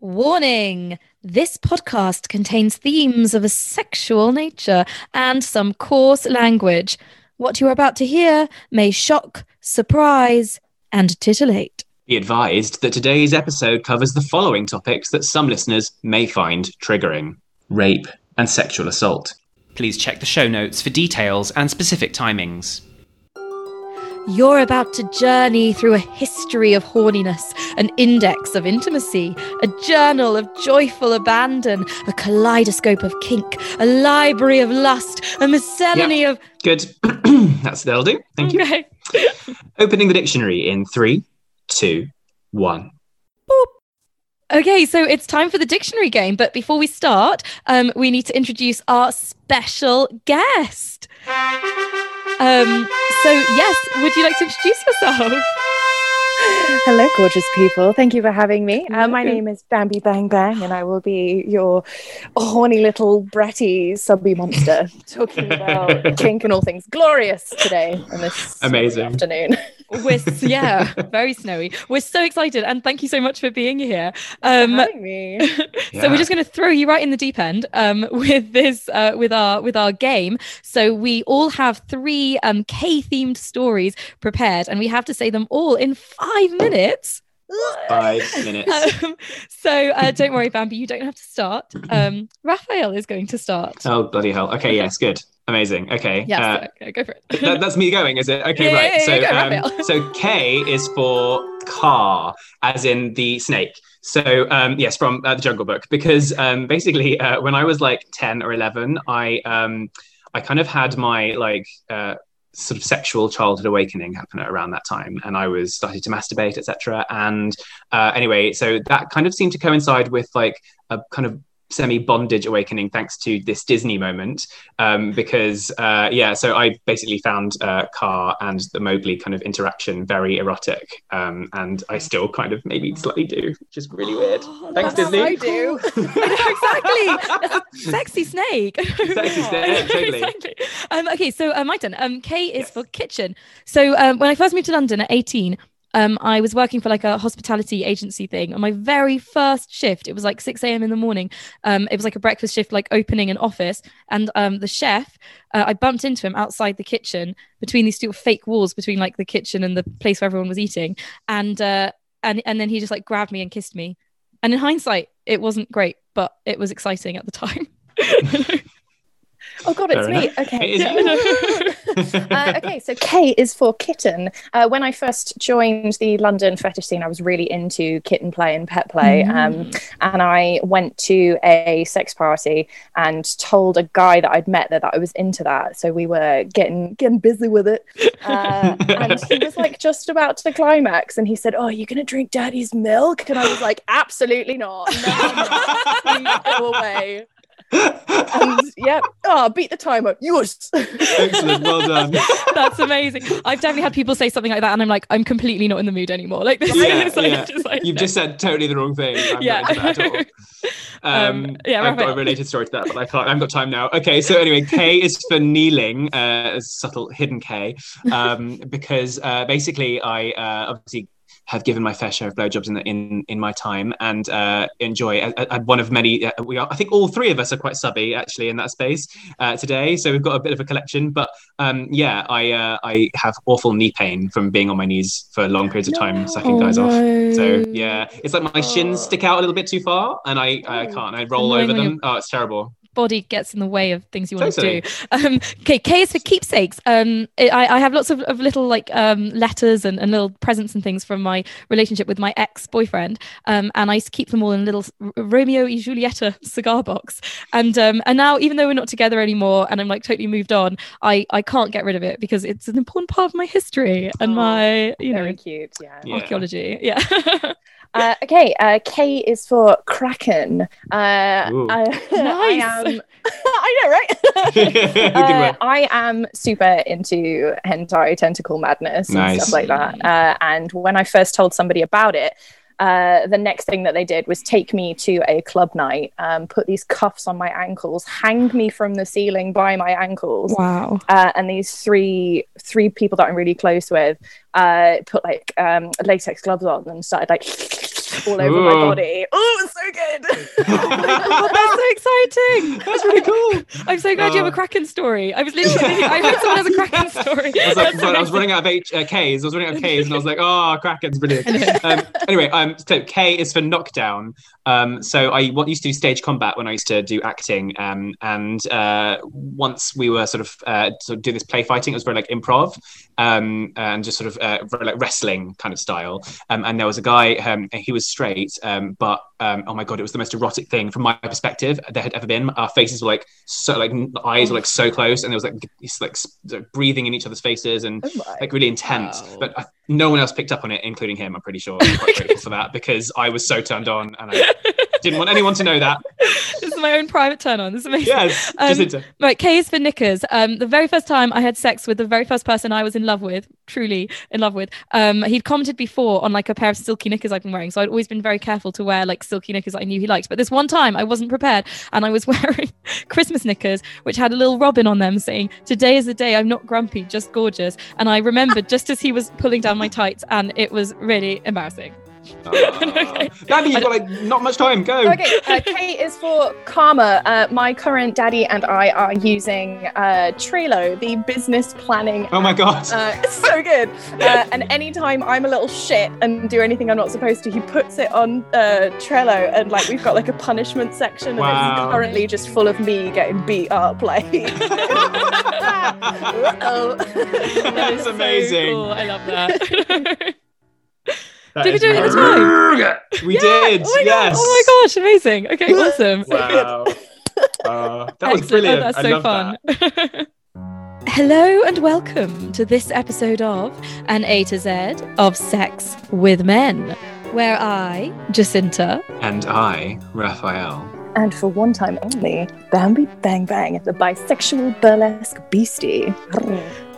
Warning! This podcast contains themes of a sexual nature and some coarse language. What you are about to hear may shock, surprise, and titillate. Be advised that today's episode covers the following topics that some listeners may find triggering rape and sexual assault. Please check the show notes for details and specific timings. You're about to journey through a history of horniness, an index of intimacy, a journal of joyful abandon, a kaleidoscope of kink, a library of lust, a miscellany Yep. of. Good. That's that'll do. Thank you. Okay. Opening the dictionary in three, two, one. Okay, so it's time for the dictionary game. But before we start, um, we need to introduce our special guest. Um, so, yes, would you like to introduce yourself? Hello, gorgeous people. Thank you for having me. Uh, my name is Bambi Bang Bang, and I will be your horny little bratty subby monster talking about kink and all things glorious today on this Amazing. afternoon. We're yeah, very snowy. We're so excited, and thank you so much for being here. for Um, having me. so Yeah. we're just going to throw you right in the deep end um, with this uh, with our with our game. So we all have three um, K themed stories prepared, and we have to say them all in five minutes. Five minutes. Um, so uh, don't worry, Bambi, you don't have to start. Um, Raphael is going to start. Oh bloody hell. Okay, yes, good. Amazing. Okay. Yes, uh, go for it. that, that's me going, is it? Okay, Yeah, right. yeah, so, yeah, go, um, so K is for Kaa, as in the snake. So, um, yes, from uh, the Jungle Book, because um, basically, uh, when I was like ten or eleven, I um, I kind of had my like uh, sort of sexual childhood awakening happen around that time, and I was starting to masturbate, etc. And uh, anyway, so that kind of seemed to coincide with like a kind of semi bondage awakening thanks to this Disney moment um, because uh, yeah, so I basically found uh, Kaa and the Mowgli kind of interaction very erotic, um, and I still kind of maybe slightly do, which is really weird. Oh, Thanks, that's Disney. so cool. I know, exactly. Sexy snake. Sexy snake, totally. exactly. Um, okay, so uh, my turn. Um, K is Yes. for kitchen. So um, when I first moved to London at 18, um, I was working for like a hospitality agency thing. On my very first shift, it was like 6 a.m. in the morning. Um, it was like a breakfast shift, like opening an office. And um, the chef, uh, I bumped into him outside the kitchen between these two fake walls between like the kitchen and the place where everyone was eating. And uh, and and then he just like grabbed me and kissed me. And in hindsight, it wasn't great, but it was exciting at the time. Oh God, it's me. Okay. It is Yeah, I know. uh, okay, so K is for kitten. Uh, when I first joined the London fetish scene, I was really into kitten play and pet play. Um, and I went to a sex party and told a guy that I'd met that, that I was into that. So we were getting getting busy with it. Uh, and he was like just about to the climax, and he said, "Oh, are you're gonna drink daddy's milk?" And I was like, "Absolutely not. No, I'm not. Please go away." And yeah, oh, beat the timer. Yours. Excellent, well done. That's amazing. I've definitely had people say something like that, and I'm like, I'm completely not in the mood anymore. Like this Yeah, is like, yeah. just like, You've no. just said totally the wrong thing. I'm Yeah. not into that at all. Um, Um, yeah, I've got a related story to that, but I can't. I haven't got time now. Okay, so anyway, K is for kneeling, uh, a subtle hidden K, um, because uh, basically I uh, obviously have given my fair share of blowjobs in the, in in my time and uh, enjoy. I, I, one of many. Uh, we are. I think all three of us are quite subby actually in that space uh, today. So we've got a bit of a collection. But um, yeah, I uh, I have awful knee pain from being on my knees for long periods of time, sucking Oh, guys off. So yeah, it's like my shins stick out a little bit too far, and I I Oh. can't. I roll annoying over them. Oh, it's terrible. Body gets in the way of things you want Totally. to do. Um, okay, K is for keepsakes. Um, I, I have lots of, of little like um, letters and, and little presents and things from my relationship with my ex boyfriend, um, and I used to keep them all in a little Romeo and Julieta cigar box. And um, and now even though we're not together anymore, and I'm like totally moved on, I I can't get rid of it because it's an important part of my history and Oh, my you know cute. Yeah. Yeah. archaeology. Yeah. Uh, okay. Uh, K is for Kraken. Uh, Ooh. I, I Nice. am. I know, right? Uh. I am super into hentai tentacle madness and Nice. stuff like that. Uh, and when I first told somebody about it, uh, the next thing that they did was take me to a club night, um, put these cuffs on my ankles, hang me from the ceiling by my ankles, wow. uh, and these three three people that I'm really close with uh, put like um, latex gloves on and started like all over my body. Oh, it's so good. Oh, that's so exciting. That's really cool. I'm so glad you have a Oh. Kraken story. I was literally I hope someone has a Kraken story. I was, like, That's I was running out of H, uh, K's. I was running out of K's, and I was like, "Oh, Kraken's brilliant." Um, anyway, um, so K is for knockdown. Um, so I what used to do stage combat when I used to do acting, um, and uh, once we were sort of uh, sort of do this play fighting, it was very like improv, um, and just sort of uh, very like wrestling kind of style. Um, and there was a guy, um, he was straight, um, but um, oh my god, it was the most erotic thing from my perspective there had ever been. Our faces were like so like the eyes were like so close, and there was like like breathing in each other's faces and Oh like really intense. Wow. But I, no one else picked up on it, including him. I'm pretty sure. I'm quite grateful for that because I was so turned on and I didn't want anyone to know that. This is my own private turn on. This is amazing. Yes, Um, Right, K is for knickers. Um, the very first time I had sex with the very first person I was in love with, truly in love with, um, he'd commented before on like a pair of silky knickers I've been wearing. So I'd always been very careful to wear like silky knickers I knew he liked. But this one time I wasn't prepared and I was wearing Christmas knickers, which had a little robin on them saying, Today is the day I'm not grumpy, just gorgeous. And I remembered just as he was pulling down my tights and it was really embarrassing. Uh, Daddy, you've got like not much time. Go. Okay, uh, K is for karma. Uh, my current daddy and I are using uh, Trello, the business planning. Oh my god. Uh, it's so good. Uh, and anytime I'm a little shit and do anything I'm not supposed to, he puts it on uh, Trello, and like we've got like a punishment section, and it's currently just full of me getting beat up. Like, Uh-oh. That is That's so amazing. cool. I love that. That Did we do it at the time? We did. Oh my yes. god! Oh my gosh! Amazing. Okay, awesome. Wow. Uh, that was brilliant. Oh, that's I so love fun. that. Hello and welcome to this episode of An A to Z of Sex with Men, where I, Jacinta, And I, Raphael. and for one time only, Bambi Bang Bang, the bisexual burlesque beastie.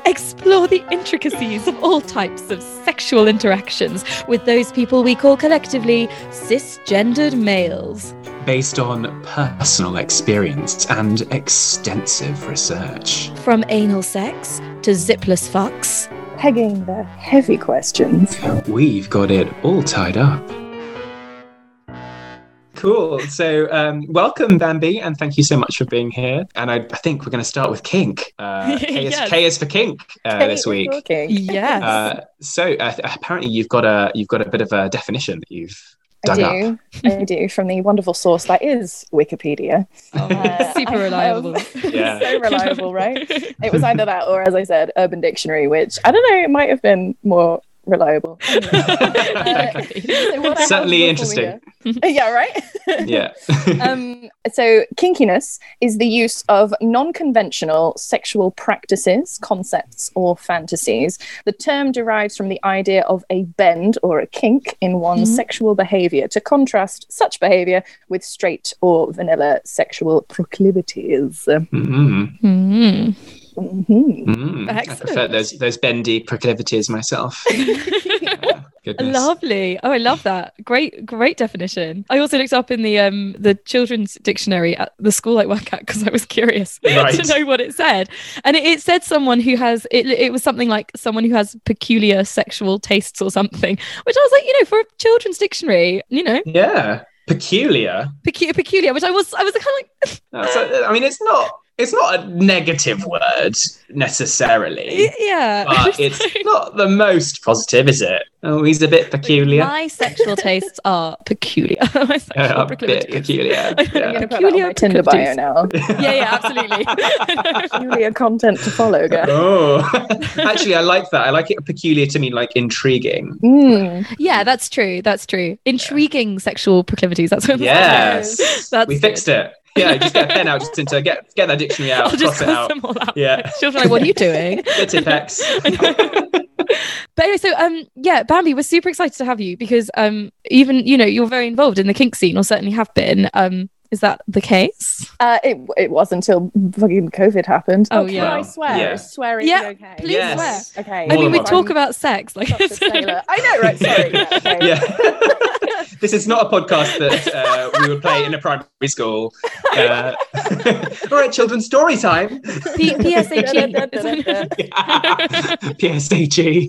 Explore the intricacies of all types of sexual interactions with those people we call collectively cisgendered males. Based on personal experience and extensive research. From anal sex to zipless fucks. Pegging the heavy questions. We've got it all tied up. Cool. So, um, welcome, Bambi, and thank you so much for being here. And I, I think we're going to start with kink. Uh, K, is, Yes. K is for kink uh, K this week. talking. Yes. Uh, so, uh, apparently, you've got a you've got a bit of a definition that you've I dug up. do. I do from the wonderful source that is Wikipedia. Oh, Uh, super I have- reliable. Yeah. so reliable, right? It was either that or, as I said, Urban Dictionary, which I don't know, it might have been more reliable. Anyway. Uh, so what I have Certainly interesting. yeah, right? Yeah. um, so, kinkiness is the use of non conventional sexual practices, concepts, or fantasies. The term derives from the idea of a bend or a kink in one's Mhm. sexual behavior to contrast such behavior with straight or vanilla sexual proclivities. Mhm. Hmm. Mhm. Mm. I prefer those those bendy proclivities myself. Yeah, Goodness. Lovely. Oh, I love that. Great, great definition. I also looked up in the um the children's dictionary at the school I work at because I was curious Right. to know what it said, and it, it said someone who has it. It was something like someone who has peculiar sexual tastes or something, which I was like, you know, for a children's dictionary, you know, Yeah. Peculiar. pecu- peculiar. Which I was, I was kind of like, That's a- I mean, it's not it's not a negative word necessarily, yeah. but it's not the most positive, is it? Oh, he's a bit peculiar. My sexual tastes are peculiar. My sexual Uh, a bit proclivities. peculiar. I'm Yeah. going to put that on Peculiar my Tinder bio proclivities. now. Yeah, yeah, absolutely. Peculiar content to follow, guys. Oh, actually, I like that. I like it peculiar to mean like intriguing. Mm. Yeah, that's true. That's true. Intriguing sexual proclivities. That's what I'm Yes, That's we fixed it. Yeah, just get a pen out, just into get get that dictionary out, I'll just cross it out. them all out. Yeah, Children are like, what are you doing? get Tipp-Ex. but anyway, so um, yeah, Bambi, we're super excited to have you because um, even you know you're very involved in the kink scene, or certainly have been. Um, is that the case? Uh, it, it was until fucking COVID happened. Oh, can yeah. I swear? Yeah. Is swearing Yeah, okay? please Yes. swear. Okay. I mean, we talk about sex, like Such a sailor. I know, right? Sorry. Yeah, okay. Yeah. This is not a podcast that uh, we would play in a primary school. Uh, all right, children's story time. P- PSHE. Da-da-da-da-da.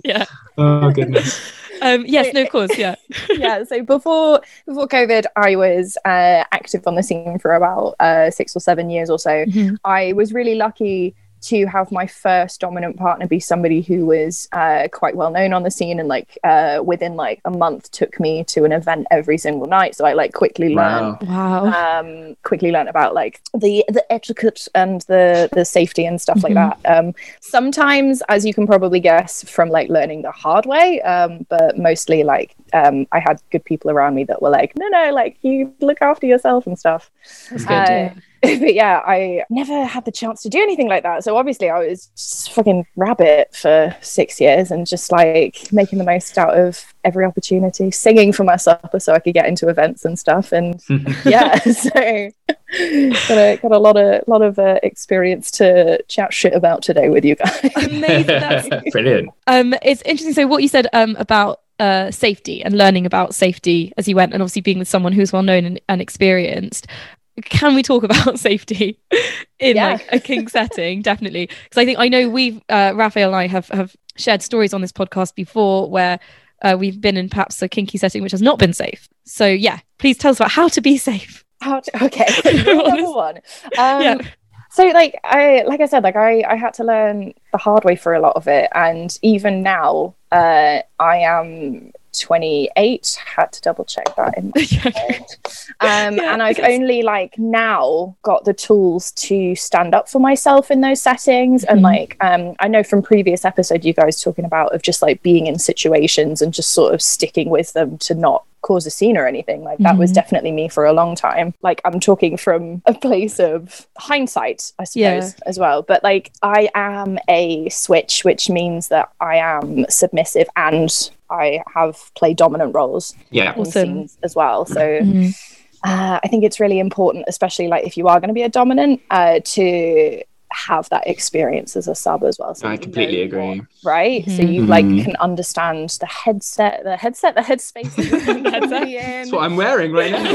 Yeah. Oh goodness. Um, yes, no, of course, yeah. yeah. So before before COVID, I was uh, active on the scene for about uh, six or seven years or so. Mhm. I was really lucky to have my first dominant partner be somebody who was uh, quite well known on the scene and like uh, within like a month took me to an event every single night so i like quickly learned Wow. Wow. um, quickly learn about like the the etiquette and the the safety and stuff like Mhm. that. Um, sometimes, as you can probably guess from like learning the hard way, um, but mostly like um, I had good people around me that were like, no, no, like you look after yourself and stuff. That's uh, yeah. but yeah, I never had the chance to do anything like that. So obviously, I was just fucking rabbit for six years and just like making the most out of every opportunity, singing for my supper so I could get into events and stuff. And yeah, so got a got a lot of lot of uh, experience to chat shit about today with you guys. Amazing. That's Brilliant. um it's interesting so what you said um about uh safety and learning about safety as you went and obviously being with someone who's well known and, and experienced can we talk about safety in Yeah. like a kink setting? Definitely. Because i think i know we've uh raphael and i have have shared stories on this podcast before where uh, we've been in perhaps a kinky setting which has not been safe. So yeah please tell us about how to be safe. How to, okay, number one. Um, Yeah. So like I like I said, like I I had to learn the hard way for a lot of it, and even now, uh, I am 28. Had to double check that in my head. Um, Yeah, and I've only like now got the tools to stand up for myself in those settings. And Mhm. like, um, I know from previous episode you guys talking about of just like being in situations and just sort of sticking with them to not cause a scene or anything. Like that was Mhm. definitely me for a long time. Like I'm talking from a place of hindsight, I Yeah. suppose, as well. But like I am a switch, which means that I am submissive and I have played dominant roles Yeah. in Awesome. scenes as well. So Mhm. uh, I think it's really important, especially like if you are going to be a dominant, uh, to have that experience as a sub as well. So I completely know agree. what- right? So Mhm. you like Mhm. can understand the headset, the headset, the headspace that Headset. That's what I'm wearing right now.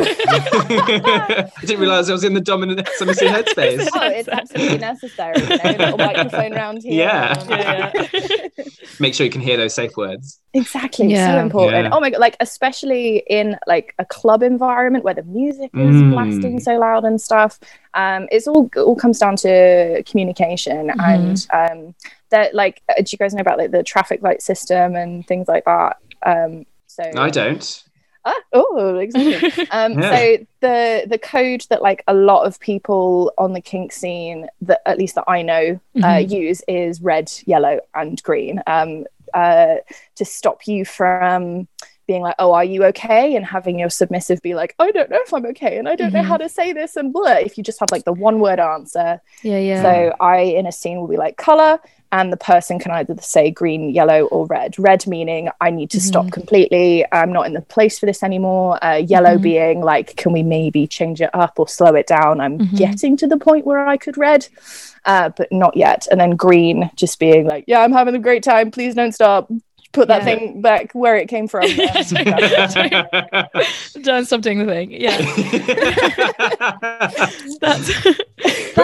I didn't realize I was in the dominant submissive headspace. Oh, it's absolutely necessary. You know, little microphone round here. Yeah. Yeah, Make sure you can hear those safe words. Exactly, so important. Yeah. Oh my god, like especially in like a club environment where the music is Mm. blasting so loud and stuff. Um, it's all all comes down to communication Mhm. and um, that like uh, do you guys know about like the traffic light system and things like that? Um, so I don't. Ah, oh, exactly. Um, Yeah. So the the code that like a lot of people on the kink scene that at least that I know uh, Mhm. use is red, yellow, and green um, uh, to stop you from being like, oh, are you okay? And having your submissive be like, I don't know if I'm okay, and I don't know Mhm. how to say this, and blah. If you just have like the one word answer, yeah yeah so I in a scene will be like color, and the person can either say green, yellow, or red. Red meaning I need to stop Mhm. completely. I'm not in the place for this anymore. Uh, yellow Mhm. being like, can we maybe change it up or slow it down? I'm Mhm. getting to the point where I could red, uh, but not yet. And then green just being like, yeah, I'm having a great time. Please don't stop. Put that Yeah. thing back where it came from. Um, Don't stop doing the thing. Yeah. That's Put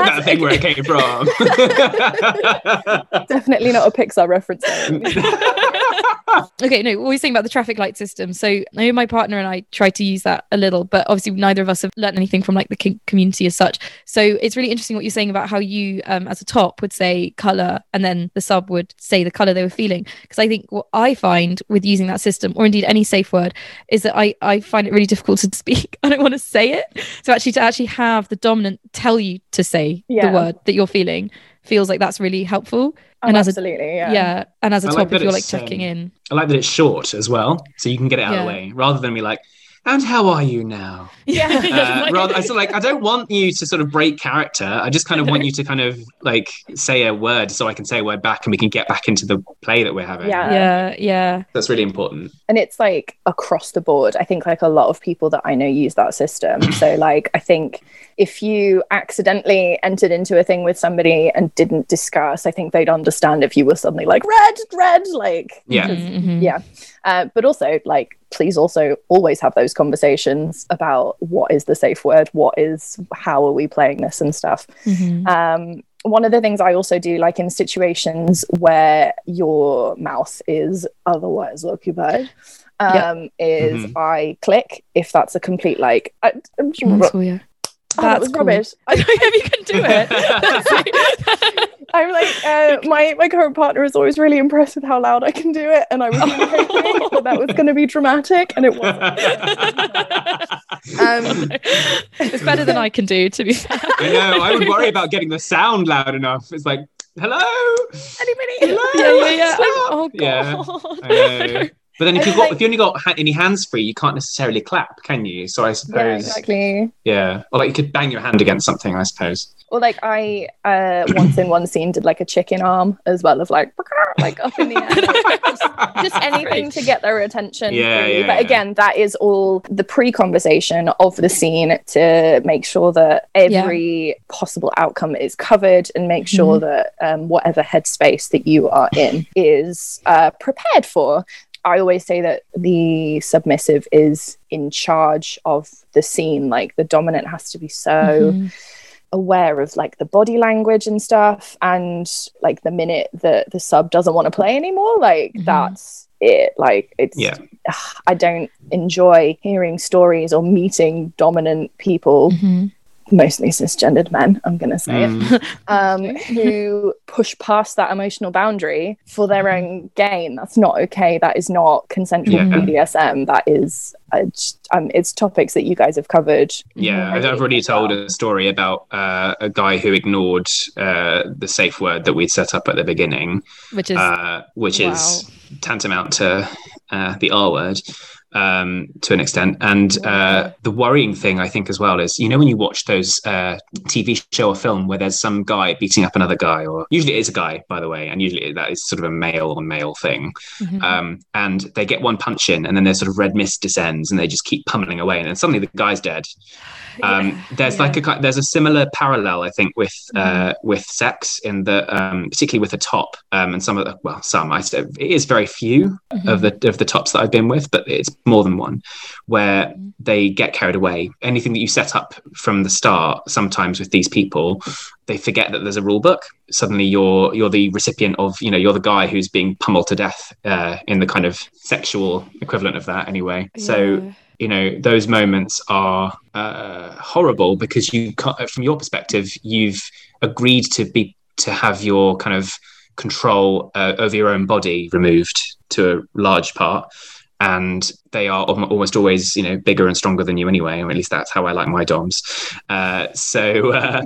that thing where it came from. definitely not a Pixar reference. Okay. No, what were you saying about the traffic light system? So I know my partner and I tried to use that a little, but obviously neither of us have learned anything from like the kink community as such. So it's really interesting what you're saying about how you, um, as a top, would say color, and then the sub would say the color they were feeling. Because I think what I find with using that system, or indeed any safe word, is that I I find it really difficult to speak. I don't want to say it. So actually, to actually have the dominant tell you to say Yeah. the word that you're feeling feels like that's really helpful. Oh, And as a- absolutely, yeah. Yeah. And as a I top, like if you're like checking um, in. I like that it's short as well, so you can get it out of the way rather than be like, "And how are you now?" Yeah. Uh, rather, I sort of like I don't want you to sort of break character. I just kind of want you to kind of like say a word so I can say a word back and we can get back into the play that we're having. Yeah. yeah. Yeah. that's really important. and it's like across the board i think like a lot of people that i know use that system so like i think if you accidentally entered into a thing with somebody and didn't discuss i think they'd understand if you were suddenly like red red like Yeah. Mhm, mhm. yeah uh, but also like please also always have those conversations about what is the safe word what is how are we playing this and stuff Mhm. um, one of the things I also do, like in situations where your mouth is otherwise occupied, um, is Mhm. I click if that's a complete like. I, I'm sure- That's cool, yeah. Oh, that That's was cool. rubbish. I know if you can do it. I'm like, uh, my my current partner is always really impressed with how loud I can do it, and I was really hoping that that was going to be dramatic, and it wasn't. Um, it's better than I can do, to be fair. I know. I would worry about getting the sound loud enough. It's like, hello. Anybody? Yeah, yeah, yeah. Stop. I'm- oh Yeah, god. I know. But then if you've like- got if you only got ha- any hands free, you can't necessarily clap, can you? So I suppose, Yeah, exactly. yeah. Or like you could bang your hand against something, I suppose. Or like I uh, once in one scene did like a chicken arm as well of like like up in the air. just anything to get their attention. Yeah, yeah, but yeah. again, that is all the pre-conversation of the scene to make sure that every possible outcome is covered and make sure that um, whatever headspace that you are in is uh, prepared for. I always say that the submissive is in charge of the scene. Like the dominant has to be so Mhm. aware of like the body language and stuff and like the minute that the sub doesn't want to play anymore like Mhm. that's it like it's Yeah. i don't enjoy hearing stories or meeting dominant people Mhm. Mostly cisgendered men i'm gonna say it Mm, um, who push past that emotional boundary for their own gain. That's not okay. That is not consensual Yeah. BDSM. That is, uh, just, um, it's topics that you guys have covered. yeah, I've I've already told a story about uh, a guy who ignored uh, the safe word that we'd set up at the beginning, Which is uh, which wow. is tantamount to uh, the R word um, to an extent. And uh, the worrying thing, I think, as well, is you know when you watch those uh, TV show or film where there's some guy beating up another guy, or usually it is a guy, by the way, and usually that is sort of a male on male thing. Mhm. Um, and they get one punch in, and then there's sort of red mist descends, and they just keep pummeling away, and then suddenly the guy's dead. Um, Yeah, there's yeah. like a there's a similar parallel, I think, with uh, Mm-hmm. with sex in the um, particularly with the top um, and some of the well, some I say it is very few Mhm. of the of the tops that I've been with, but it's more than one where Mhm. they get carried away. Anything that you set up from the start, sometimes with these people, they forget that there's a rule book. Suddenly, you're you're the recipient of you know you're the guy who's being pummeled to death uh, in the kind of sexual equivalent of that anyway. So Yeah. You know those moments are uh, horrible because you from your perspective you've agreed to be to have your kind of control uh, over your own body removed to a large part. And they are almost always you know bigger and stronger than you anyway or at least that's how i like my doms uh, so uh,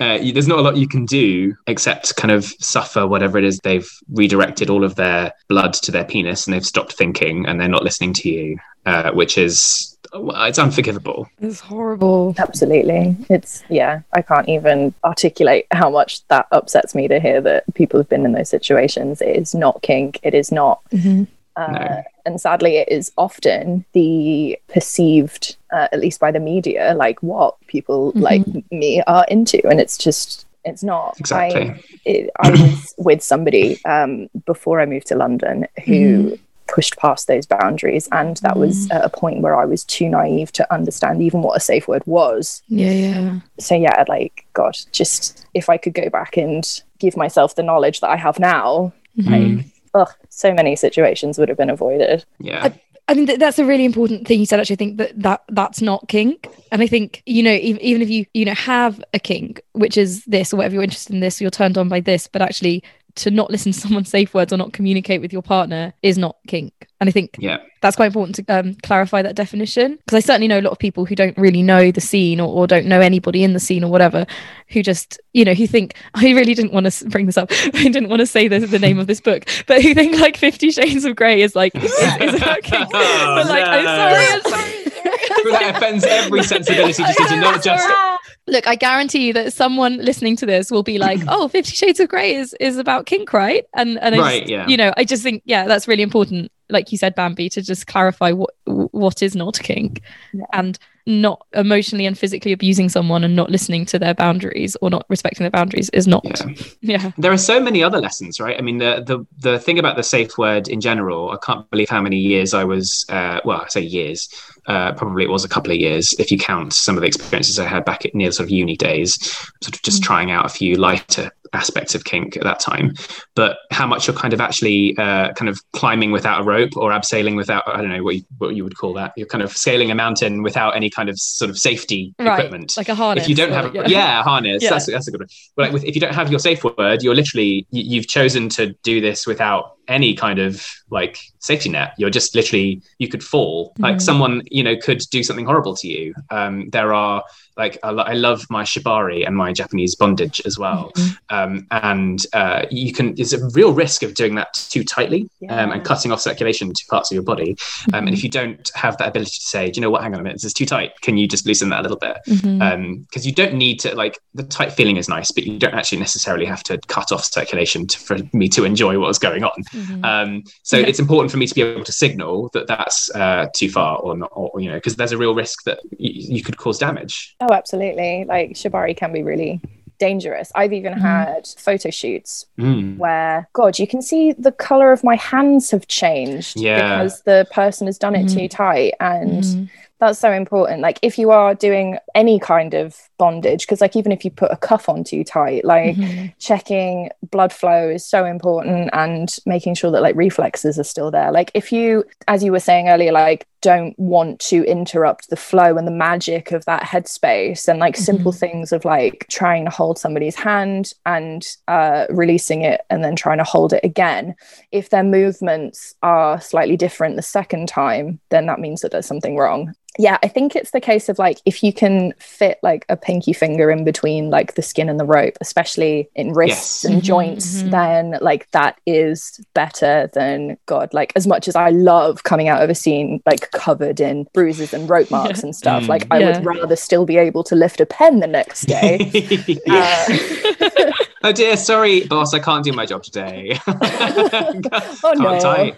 uh, you, there's not a lot you can do except kind of suffer whatever it is they've redirected all of their blood to their penis and they've stopped thinking and they're not listening to you uh, which is it's unforgivable It's horrible. Absolutely. It's, yeah, I can't even articulate how much that upsets me to hear that people have been in those situations. It is not kink. It is not Mhm. Uh, No. And sadly, it is often the perceived, uh, at least by the media, like what people Mhm. like me are into, and it's just it's not. Exactly. I, it, I was with somebody um, before I moved to London who pushed past those boundaries, and that was at a point where I was too naive to understand even what a safe word was Yeah, yeah. so yeah like god just if i could go back and give myself the knowledge that i have now Mm. Ugh so many situations would have been avoided yeah I mean, th- that's a really important thing you said. Actually, I think that, that that's not kink, and I think you know, even, even if you you know have a kink, which is this or whatever you're interested in this, you're turned on by this, but actually to not listen to someone's safe words or not communicate with your partner is not kink. And I think yeah. that's quite important to um, clarify that definition because I certainly know a lot of people who don't really know the scene or, or don't know anybody in the scene or whatever who just you know who think I really didn't want to bring this up. I didn't want to say the, the name of this book. But who think like Fifty Shades of Grey is like is, is about kink but like I'm sorry I'm sorry that offends every sensibility just to not just Look, I guarantee you that someone listening to this will be like, "Oh, Fifty Shades of Grey is is about kink, right?" And and I Right, just, yeah. you know, I just think, yeah, that's really important. Like you said, Bambi, to just clarify what what is not kink, Yeah. and not emotionally and physically abusing someone and not listening to their boundaries or not respecting their boundaries is not. yeah Yeah, there are so many other lessons right i mean the the, the thing about the safe word in general i can't believe how many years i was uh, well i say years uh, probably it was a couple of years if you count some of the experiences I had back at near sort of uni days, sort of just mm. trying out a few lighter aspects of kink at that time, but how much you're kind of actually uh, kind of climbing without a rope or abseiling without I don't know what you, what you would call that. You're kind of scaling a mountain without any kind of sort of safety right. equipment, like a harness. If you don't or, have, a, yeah. yeah, a harness. Yeah. That's that's a good one. But like with, if you don't have your safe word, you're literally you, you've chosen to do this without any kind of like safety net you're just literally you could fall mm-hmm. like someone you know could do something horrible to you um, there are like I, I, love my shibari and my japanese bondage as well mm-hmm. um, and uh, you can there's a real risk of doing that too tightly yeah. um, and cutting off circulation to parts of your body mm-hmm. and if you don't have that ability to say do you know what hang on a minute this is too tight can you just loosen that a little bit Um because mm-hmm. um, you don't need to like the tight feeling is nice but you don't actually necessarily have to cut off circulation to, for me to enjoy what's going on Mm-hmm. Um, so yeah. it's important for me to be able to signal that that's uh, too far or not, or, you know, because there's a real risk that y- you could cause damage. Oh, absolutely. Like Shibari can be really dangerous. I've even mm. had photo shoots mm. where, God, you can see the color of my hands have changed yeah. because the person has done it mm. too tight. And mm that's so important like if you are doing any kind of bondage because like even if you put a cuff on too tight like mm-hmm. checking blood flow is so important and making sure that like reflexes are still there like if you as you were saying earlier like don't want to interrupt the flow and the magic of that headspace and like mm-hmm. simple things of like trying to hold somebody's hand and uh, releasing it and then trying to hold it again if their movements are slightly different the second time then that means that there's something wrong yeah, I think it's the case of like if you can fit like a pinky finger in between like the skin and the rope, especially in wrists yes. and joints, mm-hmm. then like that is better than God. Like as much as I love coming out of a scene like covered in bruises and rope marks yeah. and stuff, mm. like I yeah. would rather still be able to lift a pen the next day. uh, oh dear, sorry, boss, I can't do my job today. oh no. Tight.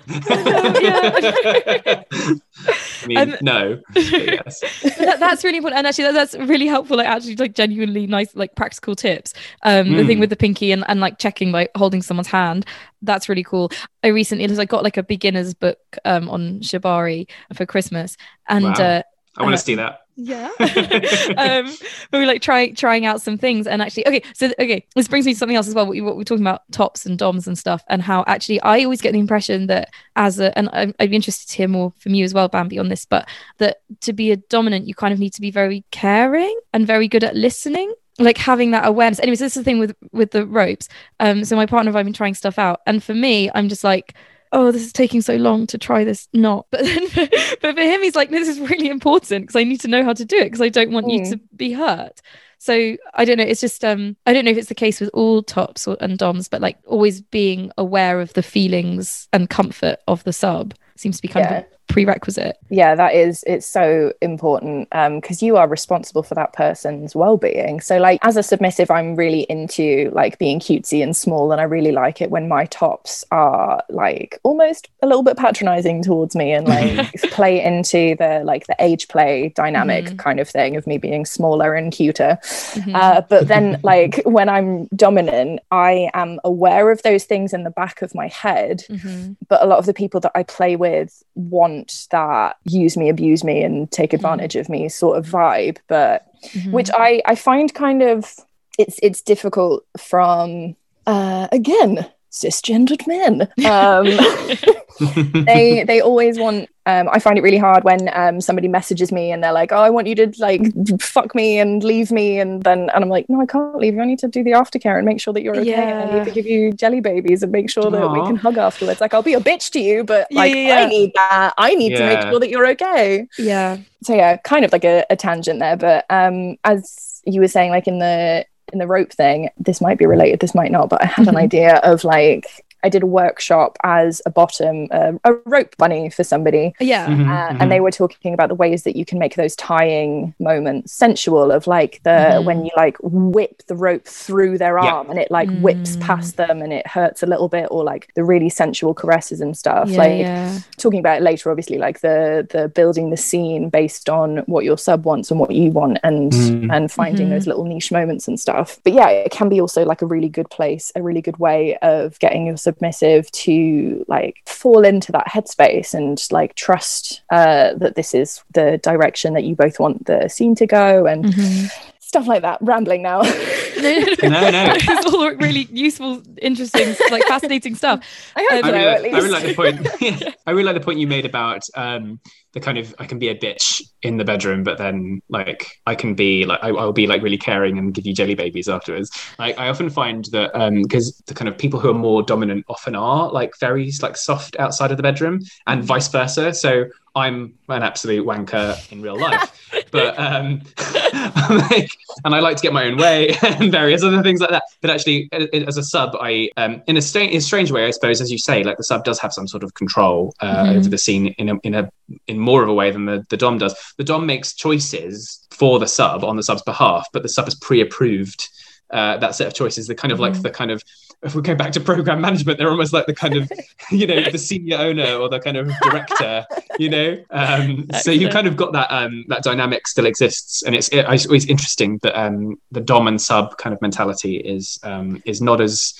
I mean, um, no. Yes. That, that's really important, and actually, that, that's really helpful. Like, actually, like genuinely nice, like practical tips. Um, mm. the thing mm. with the pinky and, and like checking by holding someone's hand. That's really cool. I recently, I got like a beginner's book um on shibari for Christmas, and wow. uh, I want to uh, see that yeah. Um but we like trying trying out some things and actually okay so okay this brings me to something else as well what, we, what we're talking about tops and doms and stuff and how actually i always get the impression that as a and i'd be interested to hear more from you as well bambi on this but that to be a dominant you kind of need to be very caring and very good at listening like having that awareness. Anyways this is the thing with with the ropes. Um so my partner and i've been trying stuff out and for me i'm just like oh, this is taking so long to try this not. But then, for, but for him, he's like, this is really important because I need to know how to do it because I don't want mm. you to be hurt. So I don't know. It's just um I don't know if it's the case with all tops or, and doms, but like always being aware of the feelings and comfort of the sub seems to be kind yeah. of prerequisite yeah that is it's so important because um, you are responsible for that person's well-being so like as a submissive i'm really into like being cutesy and small and i really like it when my tops are like almost a little bit patronizing towards me and like play into the like the age play dynamic mm-hmm. kind of thing of me being smaller and cuter mm-hmm. uh, but then like when i'm dominant i am aware of those things in the back of my head mm-hmm. but a lot of the people that i play with want want that use me, abuse me, and take mm-hmm. advantage mm. of me sort of vibe, but mm-hmm. which I I find kind of it's it's difficult from uh, again cisgendered men. Um, they they always want. Um, I find it really hard when um, somebody messages me and they're like, "Oh, I want you to like fuck me and leave me," and then and I'm like, "No, I can't leave you. I need to do the aftercare and make sure that you're okay. Yeah. I need to give you jelly babies and make sure that Aww. we can hug afterwards. Like, I'll be a bitch to you, but like, yeah, yeah. I need that. I need to make sure that you're okay. Yeah. So yeah, kind of like a, a tangent there, but um, as you were saying, like in the in the rope thing, this might be related, this might not, but I had an mm-hmm. idea of like I did a workshop as a bottom, uh, a rope bunny for somebody. Yeah. Mm-hmm, uh, mm-hmm. And they were talking about the ways that you can make those tying moments sensual of like the mm-hmm. when you like whip the rope through their arm and it like mm. whips past them and it hurts a little bit, or like the really sensual caresses and stuff. Yeah, like yeah. talking about it later, obviously, like the the building the scene based on what your sub wants and what you want and mm. and finding those mm-hmm. little niche moments and stuff. But yeah, it can be also like a really good place, a really good way of getting your sub submissive to like fall into that headspace and like trust uh, that this is the direction that you both want the scene to go and Mhm. Stuff like that. Rambling now. No, No, no. it's all really useful, interesting, like fascinating stuff. I hope Um, so, really, like, I really like the point. I really like the point you made about um, the kind of I can be a bitch in the bedroom, but then like I can be like I, I'll be like really caring and give you jelly babies afterwards. Like I often find that because the kind of people who are more dominant often are like very like soft outside of the bedroom, and vice versa. So I'm an absolute wanker in real life, but um, like, and I like to get my own way and various other things like that. But actually, as a sub, I um, in a, sta- in a strange way, I suppose, as you say, like the sub does have some sort of control uh, Mhm. over the scene in a, in a in more of a way than the, the dom does. The dom makes choices for the sub on the sub's behalf, but the sub is pre-approved uh, that set of choices. The kind of like Mhm. the kind of if we go back to program management, they're almost like the kind of you know the senior owner or the kind of director, you know. Um, so you Excellent. kind of got that um, that dynamic still exists, and it's it, it's always interesting that um, the dom and sub kind of mentality is um, is not as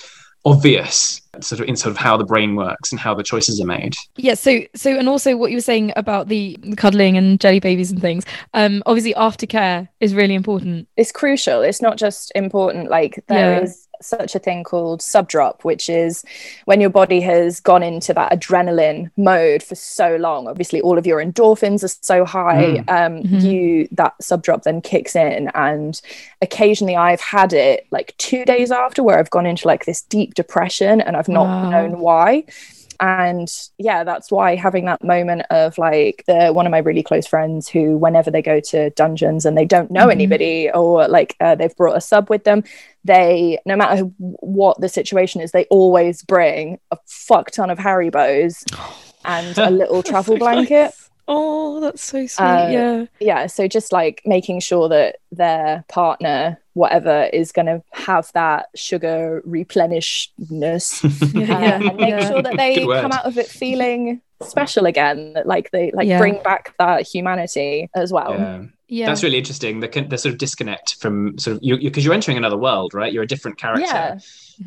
obvious sort of in sort of how the brain works and how the choices are made. Yeah, so so and also what you were saying about the, the cuddling and jelly babies and things. Um, obviously aftercare is really important. it's crucial. It's not just important. Like there is Yeah. Such a thing called subdrop, which is when your body has gone into that adrenaline mode for so long. Obviously, all of your endorphins are so high. Um, Mhm. You that subdrop then kicks in, and occasionally I've had it like two days after where I've gone into like this deep depression, and I've not Wow. known why and yeah that's why having that moment of like the one of my really close friends who whenever they go to dungeons and they don't know Mhm. anybody or like uh, they've brought a sub with them they no matter who- what the situation is they always bring a fuck ton of Harry haribos and a little travel blanket Oh, that's so sweet. Uh, yeah. yeah so just like making sure that their partner whatever is going to have that sugar replenishness Yeah, uh, yeah, and make yeah. sure that they Good word. come out of it feeling special again that like they like Yeah. bring back that humanity as well Yeah. Yeah. That's really interesting. The, the sort of disconnect from sort of you because you, are entering another world, right? You're a different character, yeah.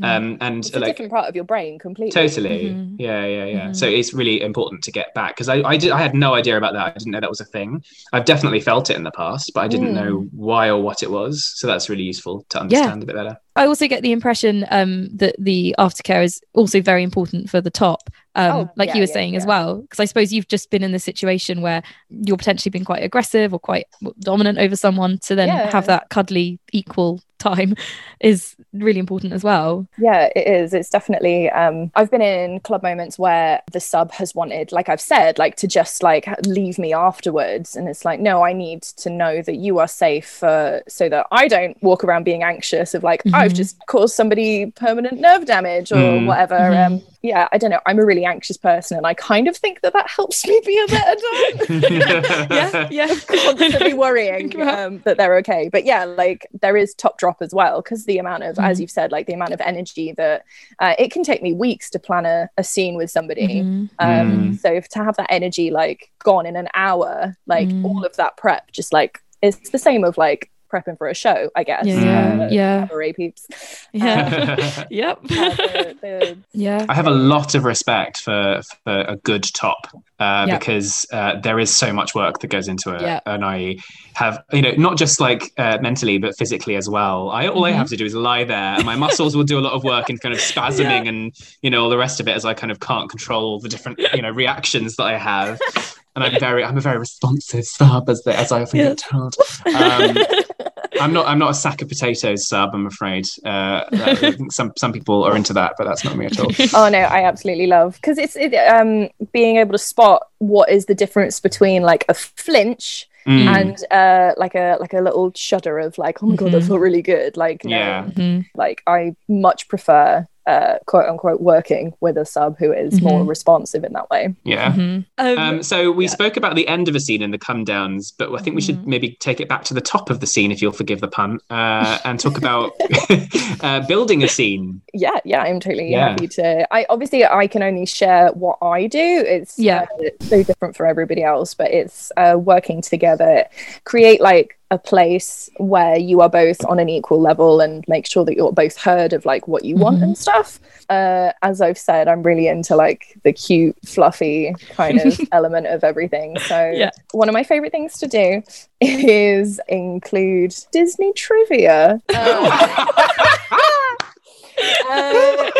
Um, and it's a like different part of your brain completely totally, Mhm. yeah, yeah, yeah. Mhm. So it's really important to get back because I, I did, I had no idea about that. I didn't know that was a thing. I've definitely felt it in the past, but I didn't Mm. know why or what it was. So that's really useful to understand a bit better. I also get the impression um, that the aftercare is also very important for the top, um, Oh, like yeah, you were yeah, saying as well. Because I suppose you've just been in the situation where you're potentially being quite aggressive or quite dominant over someone. To then Yeah. have that cuddly, equal time is really important as well. Yeah, it is. It's definitely. Um, I've been in club moments where the sub has wanted, like I've said, like to just like leave me afterwards, and it's like, no, I need to know that you are safe, uh, so that I don't walk around being anxious of like I've Mhm. just caused somebody permanent nerve damage or Mm. whatever. Mhm. Um, yeah, I don't know. I'm a really anxious person, and I kind of think that that helps me be a better dom. Yeah, yeah. constantly worrying um, that they're okay. But yeah, like there is top drop as well because the amount of, as Mhm. you've said, like the amount of energy that uh, it can take me weeks to plan a, a scene with somebody. Mhm. Um, Mm. So if to have that energy like gone in an hour, like Mm. all of that prep, just like it's the same of like prepping for a show, I guess. Yeah, Uh, yeah. cabaret peeps. Yeah. yep. Uh, the- the- yeah. I have a lot of respect for, for a good top uh, Yeah. because uh, there is so much work that goes into it, Yeah. and I have you know not just like uh, mentally but physically as well. I all I Mhm. have to do is lie there, and my muscles will do a lot of work in kind of spasming and you know all the rest of it as I kind of can't control the different you know reactions that I have. And I'm very, I'm a very responsive sub, as, the, as I often Yes. get told. Um, I'm not, I'm not a sack of potatoes sub. I'm afraid. Uh, I think some, some people are into that, but that's not me at all. oh no i absolutely love because it's it, um being able to spot what is the difference between like a flinch Mm. and uh like a like a little shudder of like oh my god that Mhm. felt really good like no, Yeah. Mhm. like i much prefer uh quote unquote working with a sub who is more Mhm. responsive in that way Yeah. Mhm. Um, Um, so we Yeah. spoke about the end of a scene in the come downs, but I think we should Mhm. maybe take it back to the top of the scene, if you'll forgive the pun, uh, and talk about uh, building a scene. yeah yeah i'm totally Yeah. happy to i obviously i can only share what i do it's Yeah. uh, so different for everybody else but it's uh working together create like a place where you are both on an equal level and make sure that you're both heard of like what you want Mhm. and stuff. Uh, as I've said, I'm really into like the cute, fluffy kind of element of everything. So Yeah. one of my favorite things to do is include Disney trivia. Uh, uh,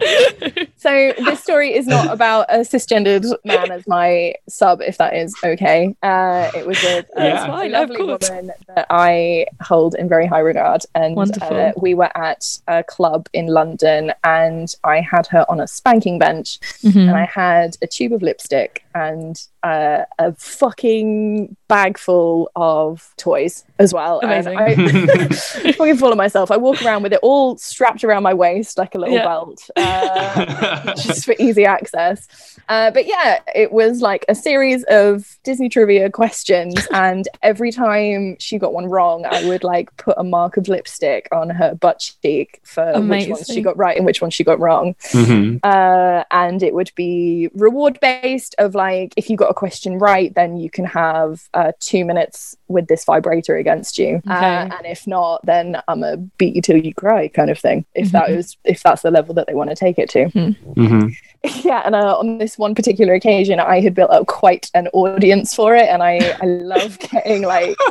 so this story is not about a cisgendered man as my sub, if that is okay. Uh, it was with a, Yeah. a Fine, lovely woman that I hold in very high regard, and Wonderful. uh, we were at a club in London, and I had her on a spanking bench, Mhm. and I had a tube of lipstick and uh, a fucking bag full of toys as well. Amazing. And I, fucking full of myself. I walk around with it all strapped around my waist like a little Yeah. belt, uh, just for easy access. Uh, but yeah, it was like a series of Disney trivia questions, and every time she got one wrong, I would like put a mark of lipstick on her butt cheek for which ones she got right and which ones she got wrong Mhm. uh, and it would be reward based of like if you got a question right then you can have uh, two minutes with this vibrator against you uh, and if not then i'm gonna beat you till you cry kind of thing if that Mhm. is if that's the level that they want to take it to Mhm. yeah and uh, on this one particular occasion i had built up quite an audience for it and i i love getting like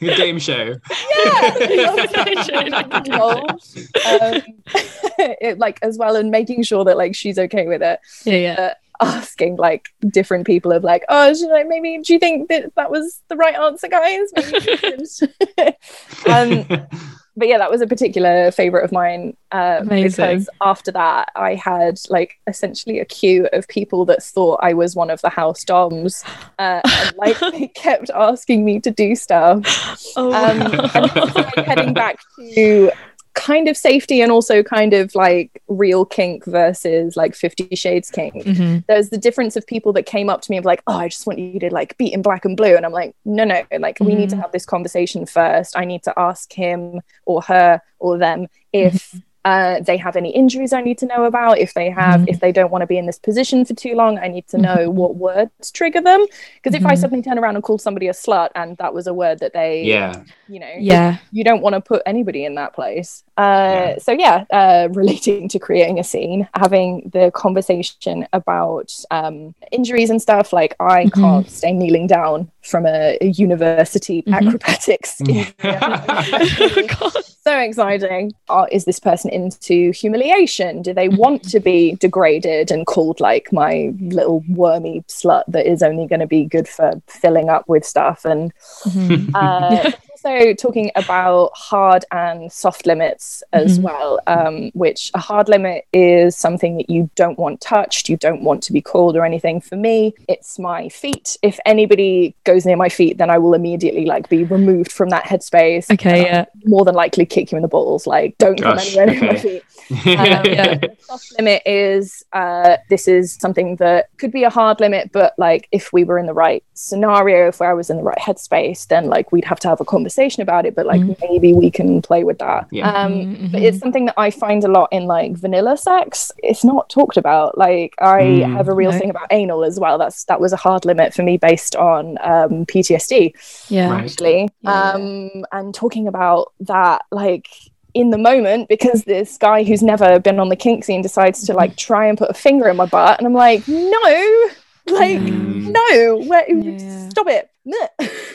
The game show. involved. um, it, like as well and making sure that like she's okay with it yeah, yeah. Asking like different people of like oh should I maybe do you think that that was the right answer guys Maybe we should." um but yeah that was a particular favorite of mine uh because after that I had like essentially a queue of people that thought I was one of the house doms uh, and like they kept asking me to do stuff Oh, um, wow. and this like heading back to kind of safety and also kind of like real kink versus like 50 shades kink Mhm. there's the difference of people that came up to me of like oh i just want you to like beat in black and blue and i'm like no no like we need to Mhm. have this conversation first i need to ask him or her or them if uh, they have any injuries I need to know about. If they have, if they don't want to be in this position for too long, I need to know Mhm. what words trigger them. Because if I suddenly turn around and call somebody a slut and that was a word that they, yeah. you know, Yeah. you don't want to put anybody in that place. Uh, Yeah. So yeah, uh, relating to creating a scene, having the conversation about um, injuries and stuff. Like I Mhm. can't stay kneeling down from a, a university Mhm. acrobatics. God. so exciting. Uh, is this person into humiliation? Do they Mhm. want to be degraded and called like my little wormy slut that is only going to be good for filling up with stuff and Mhm. uh, also talking about hard and soft limits as Mhm. well, um, which a hard limit is something that you don't want touched, you don't want to be called or anything. For me, it's my feet. If anybody goes near my feet, then I will immediately like be removed from that headspace. Okay, yeah. I'll more than likely kick you in the balls. Like, don't come Gosh, anywhere near my okay. feet. Um, yeah. soft limit is uh, this is something that could be a hard limit, but like if we were in the right scenario, if I was in the right headspace, then like we'd have to have a conversation about it. But like Mhm. maybe we can play with that. Yeah. Um, Mhm, But mhm. it's something that I find a lot in like vanilla sex. It's not talked about. Like I Mm. have a real No. thing about anal as well. That's that was a hard limit for me based on um, PTSD Yeah. Right. actually Yeah. um and talking about that like in the moment because this guy who's never been on the kink scene decides to like try and put a finger in my butt and i'm like no like Mm. no where, Yeah. stop it yeah,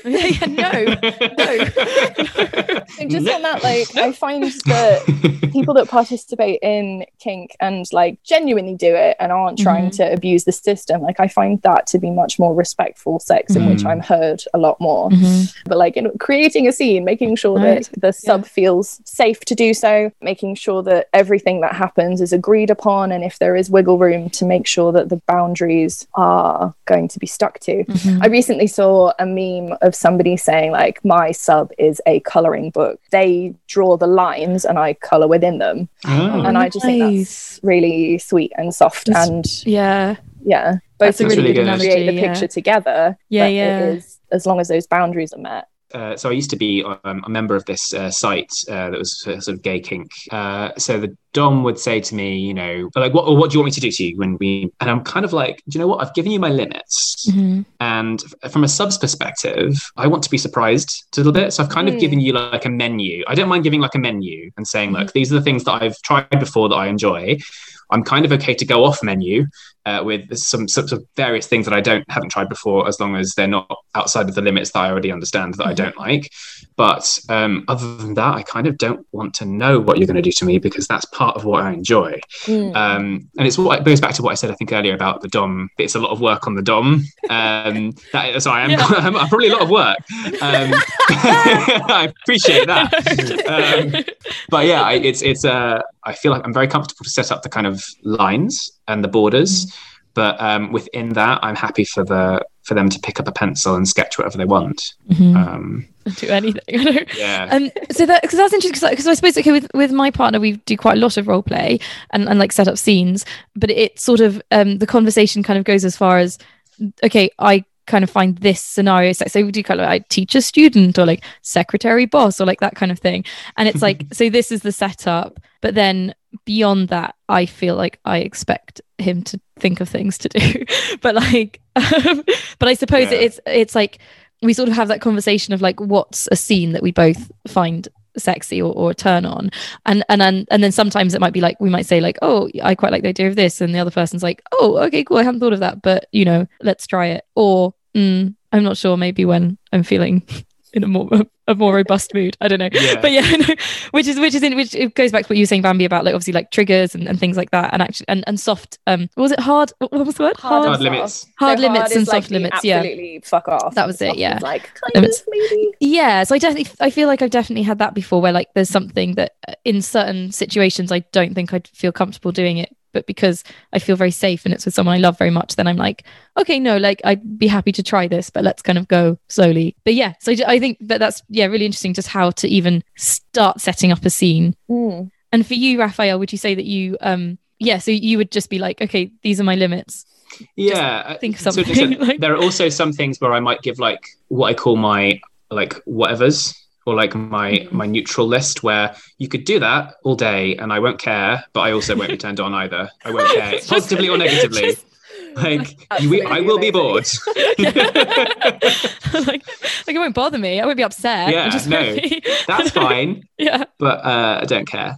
yeah, no. and just on that like i find that people that participate in kink and like genuinely do it and aren't trying Mhm. to abuse the system like i find that to be much more respectful sex in which Mm. i'm heard a lot more Mhm. but like in creating a scene making sure Right. that the sub feels safe to do so making sure that everything that happens is agreed upon and if there is wiggle room to make sure that the boundaries are going to be stuck to Mhm. I recently saw a meme of somebody saying like my sub is a coloring book. They draw the lines and I color within them. Oh. and I just think that's really sweet and soft That's- and Yeah. yeah, both That's a of really you good can create the yeah. picture together. Yeah, yeah. It is as long as those boundaries are met. Uh, so I used to be um, a member of this uh, site uh, that was sort of gay kink. Uh, so the Dom would say to me, you know, like, what, what do you want me to do to you when we, and I'm kind of like, do you know what? I've given you my limits. Mm-hmm. And from a subs perspective, I want to be surprised a little bit. So I've kind mm. of given you like a menu. I don't mind giving like a menu and saying, mm-hmm. look, these are the things that I've tried before that I enjoy. I'm kind of okay to go off menu uh, with some sorts of various things that I don't haven't tried before, as long as they're not outside of the limits that I already understand that mm-hmm. I don't like. But um, other than that, I kind of don't want to know what you're going to do to me because that's part of what I enjoy. Mm. Um, and it's what it goes back to what I said I think earlier about the dom. It's a lot of work on the dom. Um, that, sorry, I'm, yeah. I'm, I'm, probably a lot of work. Um, I appreciate that. Um, but yeah, I, it's it's uh, I feel like I'm very comfortable to set up the kind of lines and the borders. Mm. But um, within that, I'm happy for the for them to pick up a pencil and sketch whatever they want. Mm-hmm. Um, do anything. yeah. Um, so that because that's interesting because I suppose okay with with my partner we do quite a lot of role play and, and like set up scenes, but it sort of um the conversation kind of goes as far as okay I kind of find this scenario so, so we do kind of like teacher student or like secretary boss or like that kind of thing and it's like so this is the setup but then beyond that i feel like i expect him to think of things to do. But like um, but i suppose yeah. it's it's like we sort of have that conversation of like what's a scene that we both find sexy or, or turn on? And and then and then sometimes it might be like we might say like oh i quite like the idea of this and the other person's like oh okay cool i hadn't thought of that but you know let's try it. Or mm, i'm not sure maybe when i'm feeling in a more a more robust mood. I don't know, yeah. but yeah, which is which is in which it goes back to what you were saying, Bambi, about like obviously like triggers and, and things like that, and actually and, and soft. Um, was it hard? What was the word? Hard, hard limits. Hard so limits hard and soft like limits. Yeah, absolutely. Fuck off. That was it. Yeah. Like limits. maybe. Yeah. So I definitely I feel like I've definitely had that before, where like there's something that uh, in certain situations I don't think I'd feel comfortable doing it but because I feel very safe and it's with someone I love very much, then I'm like, okay, no, like I'd be happy to try this, but let's kind of go slowly. But yeah, so I think that that's yeah really interesting, just how to even start setting up a scene. Mm. And for you, Raphael, would you say that you um yeah, so you would just be like, okay, these are my limits. Yeah, just think of something. So, like... There are also some things where I might give like what I call my like whatevers or like my mm-hmm. my neutral list where you could do that all day and I won't care, but I also won't be turned on either. I won't care positively or negatively. Just, like you, I will be bored. like, like it won't bother me. I won't be upset. Yeah, no, that's fine. yeah, but uh, I don't care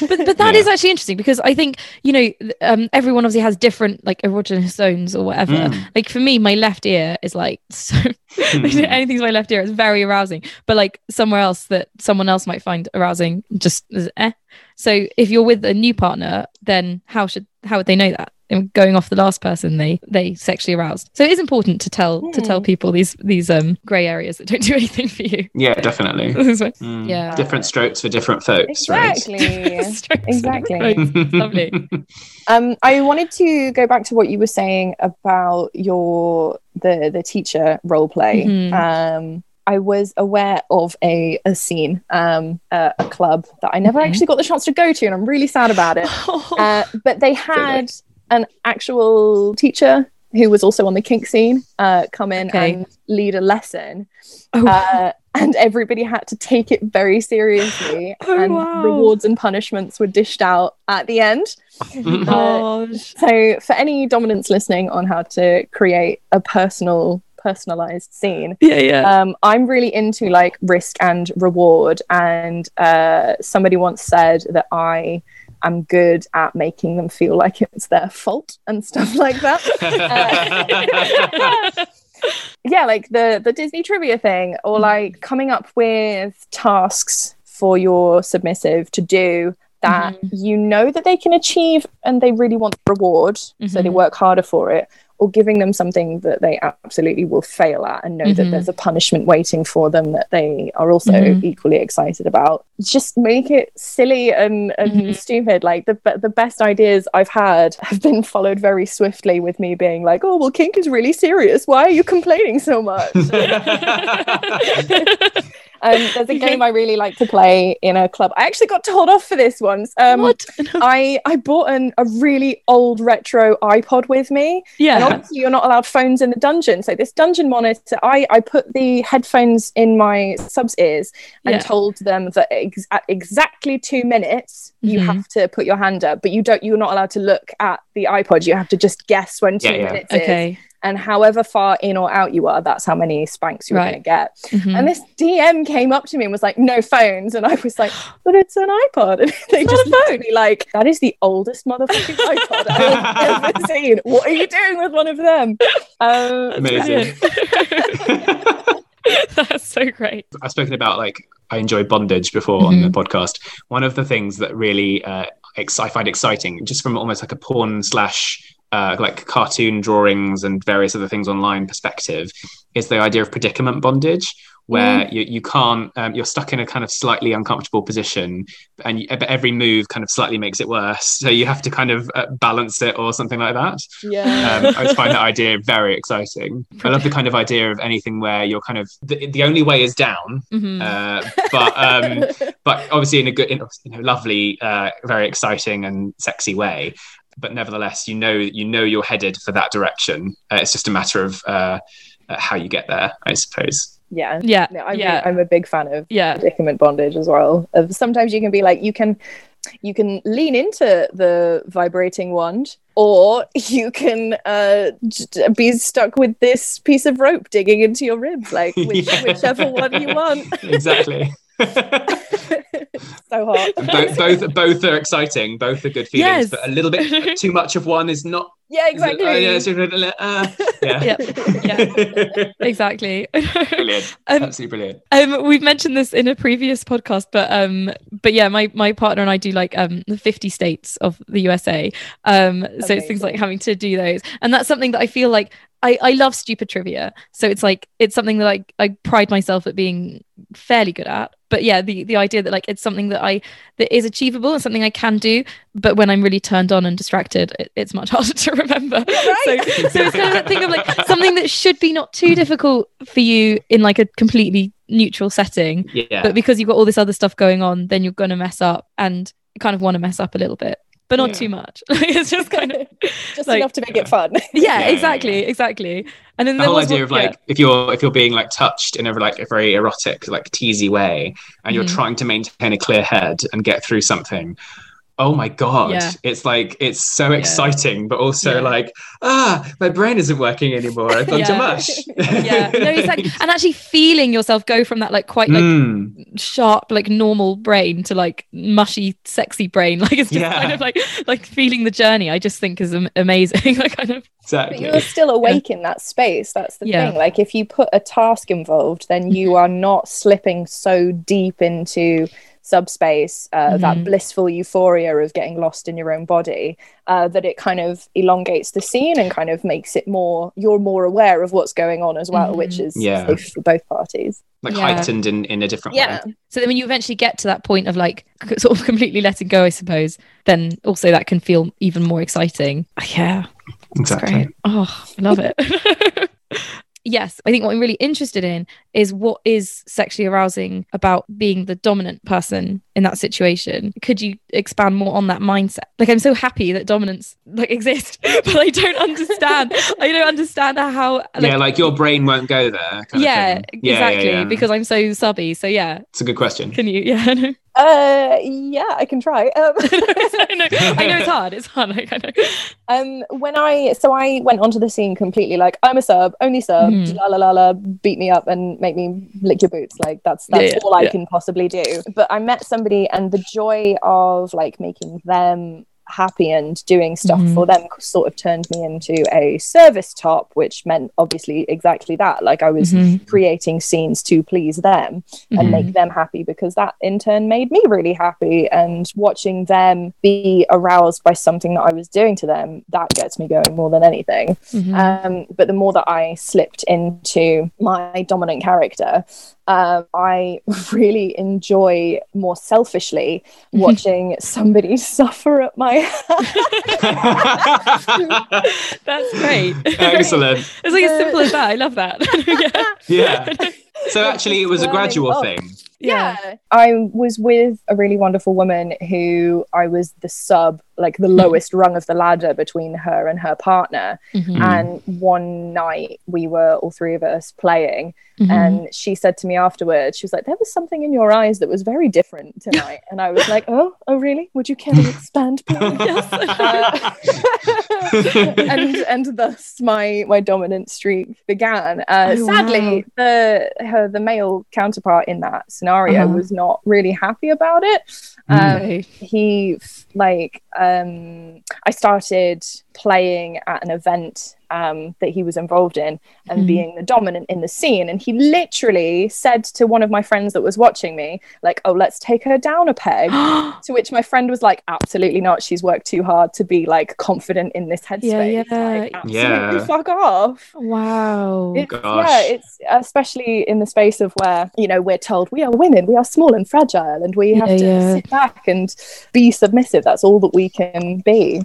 but but that yeah. is actually interesting because I think you know um, everyone obviously has different like erogenous zones or whatever. Mm. Like for me, my left ear is like so mm. anything's my left ear is very arousing, but like somewhere else that someone else might find arousing just eh. So if you're with a new partner, then how should how would they know that? Going off the last person they they sexually aroused so it is important to tell to tell hmm. people these these um gray areas that don't do anything for you yeah definitely mm. yeah different strokes for different folks exactly right? exactly lovely um i wanted to go back to what you were saying about your the the teacher role play mm-hmm. um I was aware of a, a scene, um, uh, a club that I never okay. actually got the chance to go to, and I'm really sad about it. Uh, but they had an actual teacher who was also on the kink scene uh, come in okay. and lead a lesson. Oh. Uh, and everybody had to take it very seriously. Oh, and wow. rewards and punishments were dished out at the end. Oh uh, so, for any dominants listening on how to create a personal personalized scene yeah yeah um, i'm really into like risk and reward and uh, somebody once said that i I'm good at making them feel like it's their fault and stuff like that. uh, yeah, like the the Disney trivia thing, or mm. like coming up with tasks for your submissive to do that mm-hmm. you know that they can achieve and they really want the reward, mm-hmm. so they mm-hmm. work harder for it, or giving them something that they absolutely will fail at and know mm-hmm. that there's a punishment waiting for them that they are also mm-hmm. equally excited about. Just make it silly and, and mm-hmm. stupid. Like the the best ideas I've had have been followed very swiftly with me being like, "Oh, well, kink is really serious. Why are you complaining so much?" Um, there's a game I really like to play in a club. I actually got told off for this once. Um, what? I I bought an, a really old retro iPod with me, Yeah. and obviously you're not allowed phones in the dungeon. So this dungeon monitor, I I put the headphones in my subs ears and Yeah. told them that ex- at exactly two minutes you Mhm. have to put your hand up, but you don't. You're not allowed to look at the iPod. You have to just guess when two Yeah, yeah. minutes is, Okay. And however far in or out you are, that's how many spanks you're Right. going to get. Mhm. And this DM came up to me and was like, "No phones," and I was like, "But it's an iPod." And they It's just looked at phone. me like, "That is the oldest motherfucking iPod I've ever seen. What are you doing with one of them?" Um, Amazing. That's so great. I've spoken about like I enjoy bondage before on the podcast. One of the things that really uh, ex- I find exciting, just from almost like a porn slash uh, like cartoon drawings and various other things online perspective, is the idea of predicament bondage, where you, you can't um, you're stuck in a kind of slightly uncomfortable position, and you, every move kind of slightly makes it worse. So you have to kind of uh, balance it or something like that. yeah. Um, I just find that idea very exciting. I love the kind of idea of anything where you're kind of the, the only way is down, Mhm. uh, but um, but obviously in a good, in, you know, lovely, uh, very exciting and sexy way. But nevertheless, you know, you know, you're headed for that direction. Uh, it's just a matter of uh, uh, how you get there, I suppose. yeah. yeah. No, I'm, yeah. I'm a big fan of yeah. predicament bondage as well. Of sometimes you can be like, you can you can lean into the vibrating wand, or you can uh, j- be stuck with this piece of rope digging into your ribs, like which, Yeah. whichever one you want. exactly. so hot. both, both, both are exciting. Both are good feelings, Yes. but a little bit too much of one is not. Yeah, is it- exactly. uh, yeah, it's uh, yeah. Yeah. Exactly. brilliant. Um, Absolutely brilliant. Um, we've mentioned this in a previous podcast, but um, but yeah, my my partner and I do like um the 50 states of the USA. Um, so it's things like having to do those, and that's something that I feel like I I love stupid trivia. So it's like it's something that I I pride myself at being fairly good at. But yeah, the the idea that like it's something that I that is achievable and something I can do, but when I'm really turned on and distracted, it, it's much harder to remember. So, so it's kind of that thing of like something that should be not too difficult for you in like a completely neutral setting, Yeah. but because you've got all this other stuff going on, then you're going to mess up and kind of want to mess up a little bit, but not Yeah. too much. Like, it's just kind of just like- enough to make it fun. yeah, yeah, exactly, yeah. exactly. And then the whole idea one- of like yeah. if you're if you're being like touched in a like a very erotic like teasy way and you're Mhm. trying to maintain a clear head and get through something oh my god Yeah. it's like it's so exciting but also Yeah. like ah my brain isn't working anymore i've gone to Yeah. mush yeah, no, exactly. And actually feeling yourself go from that like quite like Mm, sharp, like normal brain to like mushy, sexy brain. Like it's just Yeah. kind of like like feeling the journey. I just think is amazing. like kind of exactly But exactly you're still awake in that space. That's the Yeah. thing. Like if you put a task involved, then you are not slipping so deep into subspace, uh, Mhm. that blissful euphoria of getting lost in your own body, uh, that it kind of elongates the scene and kind of makes it more. You're more aware of what's going on as well, which Mhm. is Yeah. safe for both parties. like Yeah. heightened in in a different Yeah. way so then when you eventually get to that point of like sort of completely letting go, I suppose, then also that can feel even more exciting. Yeah, exactly. Oh, I love it. yes, I think what I'm really interested in is what is sexually arousing about being the dominant person in that situation. Could you expand more on that mindset? Like I'm so happy that dominance like exists, but I don't understand. I don't understand how like, yeah like your brain won't go there kind of yeah, thing. Yeah, yeah, exactly because I'm so subby. So yeah, it's a good question can you yeah, I. Uh, yeah, I can try. Um, I know, I know it's hard. It's hard. Like, I know. Um, when I so I went onto the scene completely like I'm a sub, only sub, Mhm. la la la la, beat me up and make me lick your boots. Like that's that's yeah, all I yeah. can possibly do. But I met somebody and the joy of like making them happy and doing stuff Mhm. for them sort of turned me into a service top, which meant obviously exactly that. Like I was Mhm. creating scenes to please them and Mhm. make them happy because that in turn made me really happy and watching them be aroused by something that I was doing to them that gets me going more than anything Mhm. um, but the more that I slipped into my dominant character um, I really enjoy more selfishly watching somebody suffer at my That's great. excellent It's like as simple as that. I love that. yeah. yeah So actually, it was a gradual up. thing. yeah. I was with a really wonderful woman who I was the sub, like the lowest rung of the ladder between her and her partner. Mhm. Mm. And one night we were all three of us playing, Mhm. and she said to me afterwards, she was like, "There was something in your eyes that was very different tonight." And I was like, "Oh, oh, really? Would you care to expand, please?" Uh, and and thus my my dominant streak began. Uh, Oh, sadly, the her the male counterpart in that scenario Uh-huh. was not really happy about it. Um, Okay. he like um i started playing at an event um that he was involved in and Mhm. being the dominant in the scene and he literally said to one of my friends that was watching me like oh let's take her down a peg to which my friend was like absolutely not she's worked too hard to be like confident in this headspace yeah. like, absolutely Yeah. fuck off wow. it's, gosh. yeah, it's especially in the space of where you know we're told we are women, we are small and fragile, and we have Yeah, to yeah. sit back and be submissive. That's all that we can be.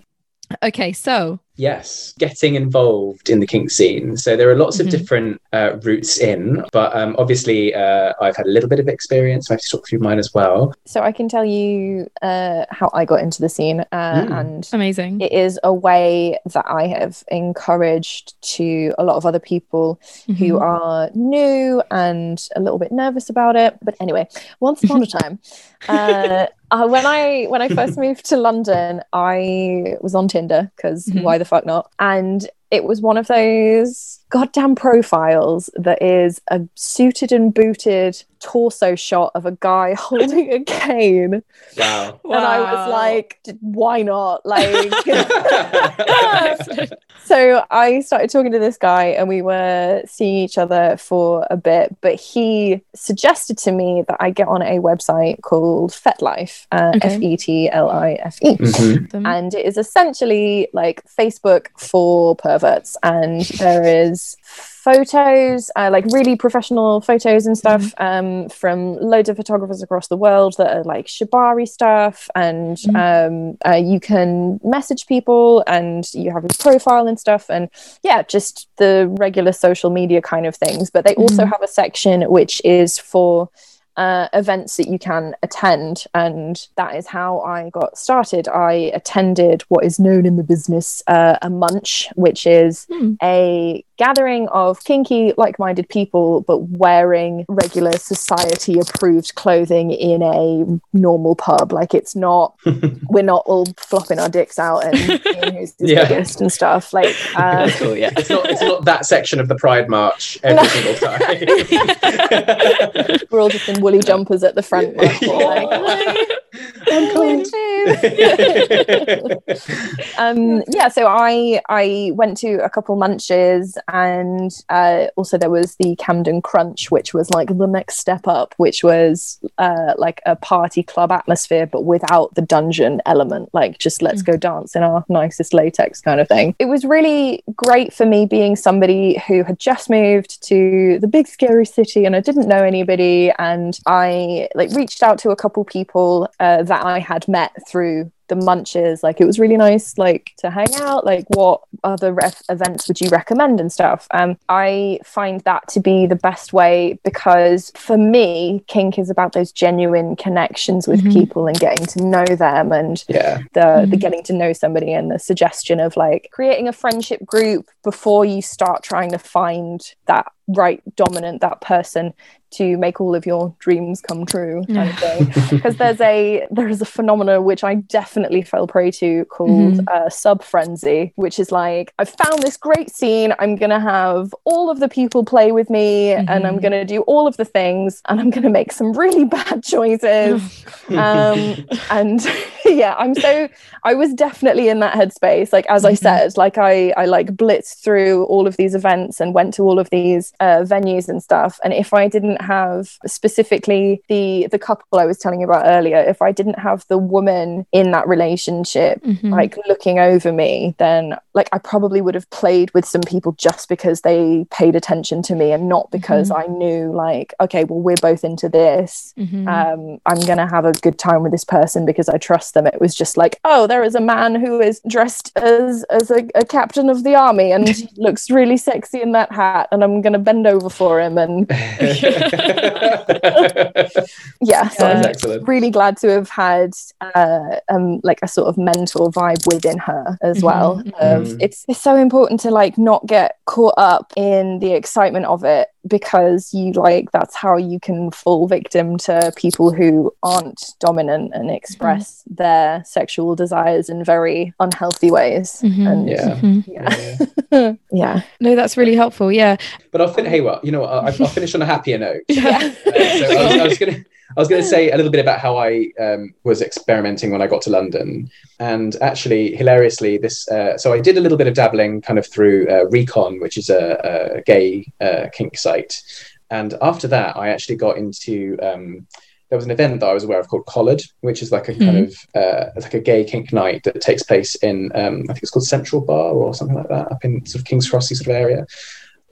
Okay, so Yes, getting involved in the kink scene. So there are lots Mhm. of different uh, routes in, but um, obviously uh, I've had a little bit of experience. I have to talk through mine as well. So I can tell you uh, how I got into the scene, uh, Mm. and amazing. it is a way that I have encouraged to a lot of other people who Mhm. are new and a little bit nervous about it. But anyway, once upon a time, uh, uh, when I when I first moved to London, I was on Tinder because Mhm. why the fuck not? And it was one of those goddamn profiles that is a suited and booted torso shot of a guy holding a cane, Wow. and I was like, why not? Like. Wow. So I started talking to this guy and we were seeing each other for a bit, but he suggested to me that I get on a website called FetLife, uh, Okay. F E T L I F E. Mhm. And it is essentially like Facebook for perverts. And there is photos, uh, like really professional photos and stuff um, from loads of photographers across the world that are like shibari stuff. And um, uh, you can message people and you have a profile and stuff. And yeah, just the regular social media kind of things. But they also Mhm. have a section which is for uh, events that you can attend. And that is how I got started. I attended what is known in the business uh, a munch, which is Hmm. a gathering of kinky, like minded people, but wearing regular society approved clothing in a normal pub. Like it's not, we're not all flopping our dicks out and seeing who's the Yeah. biggest and stuff. Like, uh, cool. Yeah, it's not. It's not that section of the Pride March every No. single time. we're all just in woolly jumpers at the front. like, like, I'm cold um yeah so i i went to a couple munches and uh also there was the camden crunch which was like the next step up which was uh like a party club atmosphere but without the dungeon element like just let's go dance in our nicest latex kind of thing. It was really great for me being somebody who had just moved to the big scary city and i didn't know anybody and i like reached out to a couple people uh, that i had met through the munches like it was really nice like to hang out like what other ref- events would you recommend and stuff um i find that to be the best way because for me kink is about those genuine connections with Mhm. people and getting to know them and yeah. the the Mhm. getting to know somebody and the suggestion of like creating a friendship group before you start trying to find that right dominant that person to make all of your dreams come true kind of because there's a there is a phenomenon which I definitely fell prey to called Mhm. uh, sub frenzy, which is like I've found this great scene. I'm gonna have all of the people play with me, and I'm Mhm. gonna do all of the things, and I'm gonna make some really bad choices. um, and yeah, I'm so I was definitely in that headspace. Like as I Mhm. said, like I I like blitzed through all of these events and went to all of these uh, venues and stuff. And if I didn't have specifically the the couple I was telling you about earlier, if I didn't have the woman in that relationship Mhm. like looking over me, then like I probably would have played with some people just because they paid attention to me and not because I knew like okay, well we're both into this Mhm. um, I'm gonna have a good time with this person because I trust them, it was just like, oh, there is a man who is dressed as as a, a captain of the army and looks really sexy in that hat, and I'm gonna bend over for him. And yeah, so Sounds I'm excellent. really glad to have had uh, um, like a sort of mentor vibe within her as Mhm, well. Of mhm. it's it's so important to like not get caught up in the excitement of it because you like that's how you can fall victim to people who aren't dominant and express their sexual desires in very unhealthy ways. Mhm. And Yeah. Mhm. yeah, Yeah. yeah. No, that's really helpful. Yeah. But I'll fin- hey, well, you know what? I'll, I'll finish on a happier note. Yeah. Uh, so I was, I was gonna I was gonna say a little bit about how I um, was experimenting when I got to London, and actually, hilariously, this. Uh, so I did a little bit of dabbling, kind of through uh, Recon, which is a, a gay uh, kink site, and after that, I actually got into. Um, there was an event that I was aware of called Collared, which is like a kind of uh, like a gay kink night that takes place in um, I think it's called Central Bar or something like that up in sort of King's Crossy sort of area.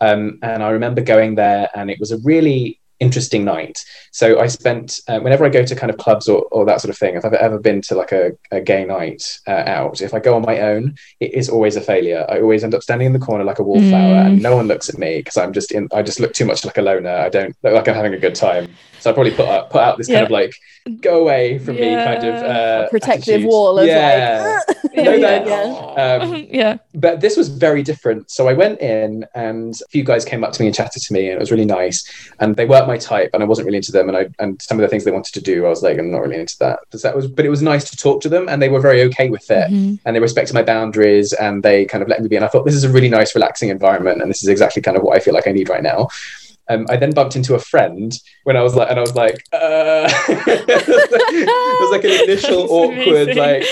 Um, and I remember going there, and it was a really interesting night. So I spent uh, whenever I go to kind of clubs or, or that sort of thing. If I've ever been to like a, a gay night uh, out, if I go on my own, it is always a failure. I always end up standing in the corner like a wallflower, Mm. and no one looks at me because I'm just in. I just look too much like a loner. I don't look like I'm having a good time. So I probably put out, put out this kind of like go away from me kind of uh, Protective attitude. wall of yeah. like Yeah, No, yeah, um, yeah. but this was very different. So I went in, and a few guys came up to me and chatted to me, and it was really nice. And they weren't my type, and I wasn't really into them. And I and some of the things they wanted to do, I was like, I'm not really into that. Because that was, but it was nice to talk to them, and they were very okay with it, Mhm. and they respected my boundaries, and they kind of let me be. And I thought this is a really nice, relaxing environment, and this is exactly kind of what I feel like I need right now. Um, I then bumped into a friend when I was like, and I was like, uh, it was like an initial awkward, like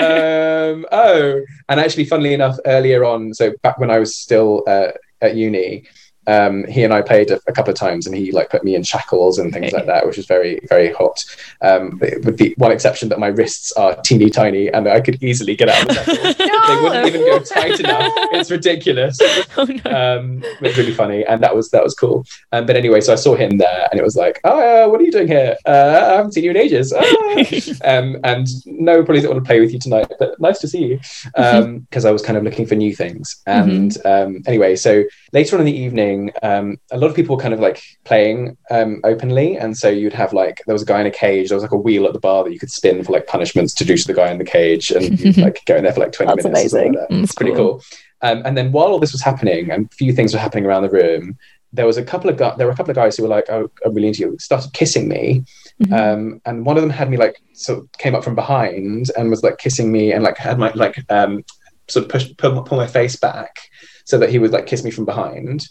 um, oh, and actually, funnily enough, earlier on, so back when I was still uh, at uni, um, he and I played a, a couple of times, and he like put me in shackles and things like that, which was very, very hot. Um, with the one exception that my wrists are teeny tiny, and I could easily get out of the shackles. they wouldn't even go tight enough. It's ridiculous oh no. um, it was really funny, and that was that was cool. Um, but anyway, so I saw him there, and it was like, "Oh, uh, what are you doing here? Uh, I haven't seen you in ages." Ah. um, and no, probably don't want to play with you tonight, but nice to see you because I was kind of looking for new things. And um, anyway, so later on in the evening, um, a lot of people were kind of like playing um, openly, and so you'd have like there was a guy in a cage. There was like a wheel at the bar that you could spin for like punishments to do to the guy in the cage, and you'd like go in there for like twenty That's minutes. or something amazing. Like that. It's pretty cool. cool. Um, and then while all this was happening, and a few things were happening around the room, there was a couple of gu- there were a couple of guys who were like, "Oh, I'm really into you." Started kissing me, Mhm. um, and one of them had me like sort of came up from behind and was like kissing me and like had my like um, sort of push pull, pull my face back so that he would like kiss me from behind.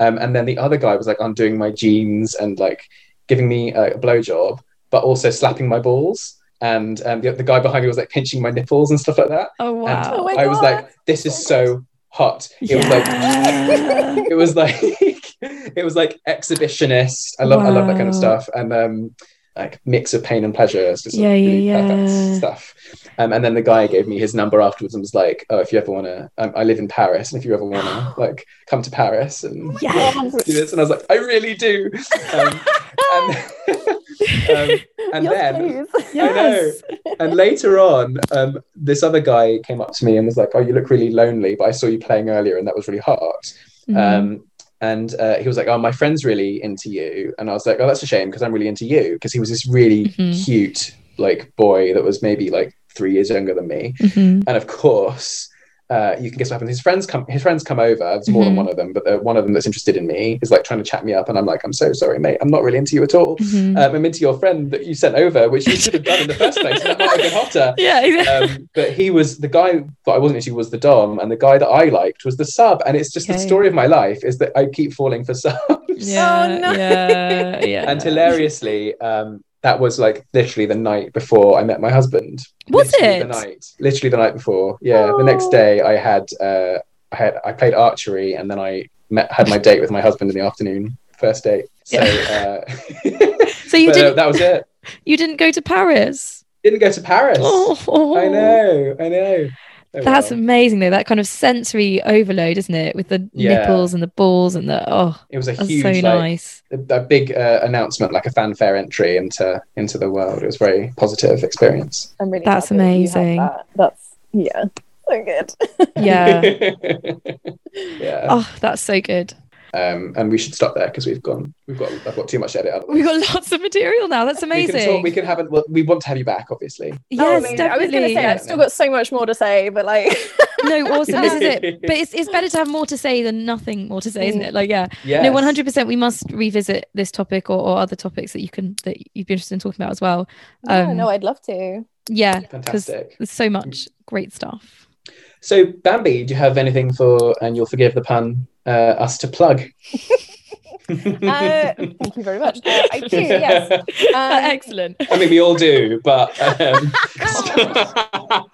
Um, and then the other guy was like undoing my jeans and like giving me a, blowjob, but also slapping my balls. And um, the, the guy behind me was like pinching my nipples and stuff like that. oh And wow. Oh my I was God. like, this is so hot. It was like it was like it was like exhibitionist. I love I love that kind of stuff. And um like mix of pain and pleasure. It's just Yeah, really yeah, perfect yeah. stuff. Um, and then the guy gave me his number afterwards and was like, "Oh, if you ever want to, um, I live in Paris, and if you ever want to, like, come to Paris and Yes. do this." And I was like, "I really do." Um, and um, and Yes, then. Yes. and later on, um, this other guy came up to me and was like, "Oh, you look really lonely, but I saw you playing earlier, and that was really hot." Mhm. And uh, he was like, "Oh, my friend's really into you," and I was like, "Oh, that's a shame because I'm really into you." Because he was this really Mhm. cute like boy that was maybe like three years younger than me, Mhm. and of course. Uh, you can guess what happens. His friends come. His friends come over. There's more than Mhm. one of them, but the, one of them that's interested in me is like trying to chat me up, and I'm like, "I'm so sorry, mate. I'm not really into you at all. Mhm. Um, I'm into your friend that you sent over, which you should have done in the first place. That might have been hotter." yeah. exactly. um, but he was the guy that I wasn't into was the dom, and the guy that I liked was the sub. And it's just the story of my life is that I keep falling for subs. yeah. Oh, no. Yeah. Yeah. and hilariously, um, that was like literally the night before I met my husband. Was Literally it? the night? Literally the night before. Yeah. The next Oh. day, I had uh, I had I played archery, and then I met had my date with my husband in the afternoon. First date. So, uh, So you but, uh, didn't. that was it. you didn't go to Paris. Didn't go to Paris. Oh. I know. I know. Oh, That's well. amazing though. That kind of sensory overload, isn't it? With the Yeah. nipples and the balls and the oh, it was a huge so like, nice. a, a big uh, announcement, like a fanfare entry into into the world. It was a very positive experience. I'm really That's happy that amazing. that. That's yeah, so good. Yeah. yeah. Oh, that's so good. Um, and we should stop there because we've gone. We've got. I've got too much to edit. Otherwise. We've got lots of material now. That's We amazing. can talk. We can have it. Well, we want to have you back, obviously. yes, Oh, amazing. I was definitely. going to say yeah. I've still got so much more to say, but like, No, awesome. This is it. But it's, it's better to have more to say than nothing more to say, isn't it? Like, yeah. Yeah. No, one hundred percent. We must revisit this topic or, or other topics that you can that you'd be interested in talking about as well. yeah, Um, no, I'd love to. Yeah, because Fantastic. there's so much great stuff. So, Bambi, do you have anything for, and you'll forgive the pun, uh, us to plug? Uh, thank you very much. Uh, I do, yes. Um, Excellent. I mean, we all do, but um,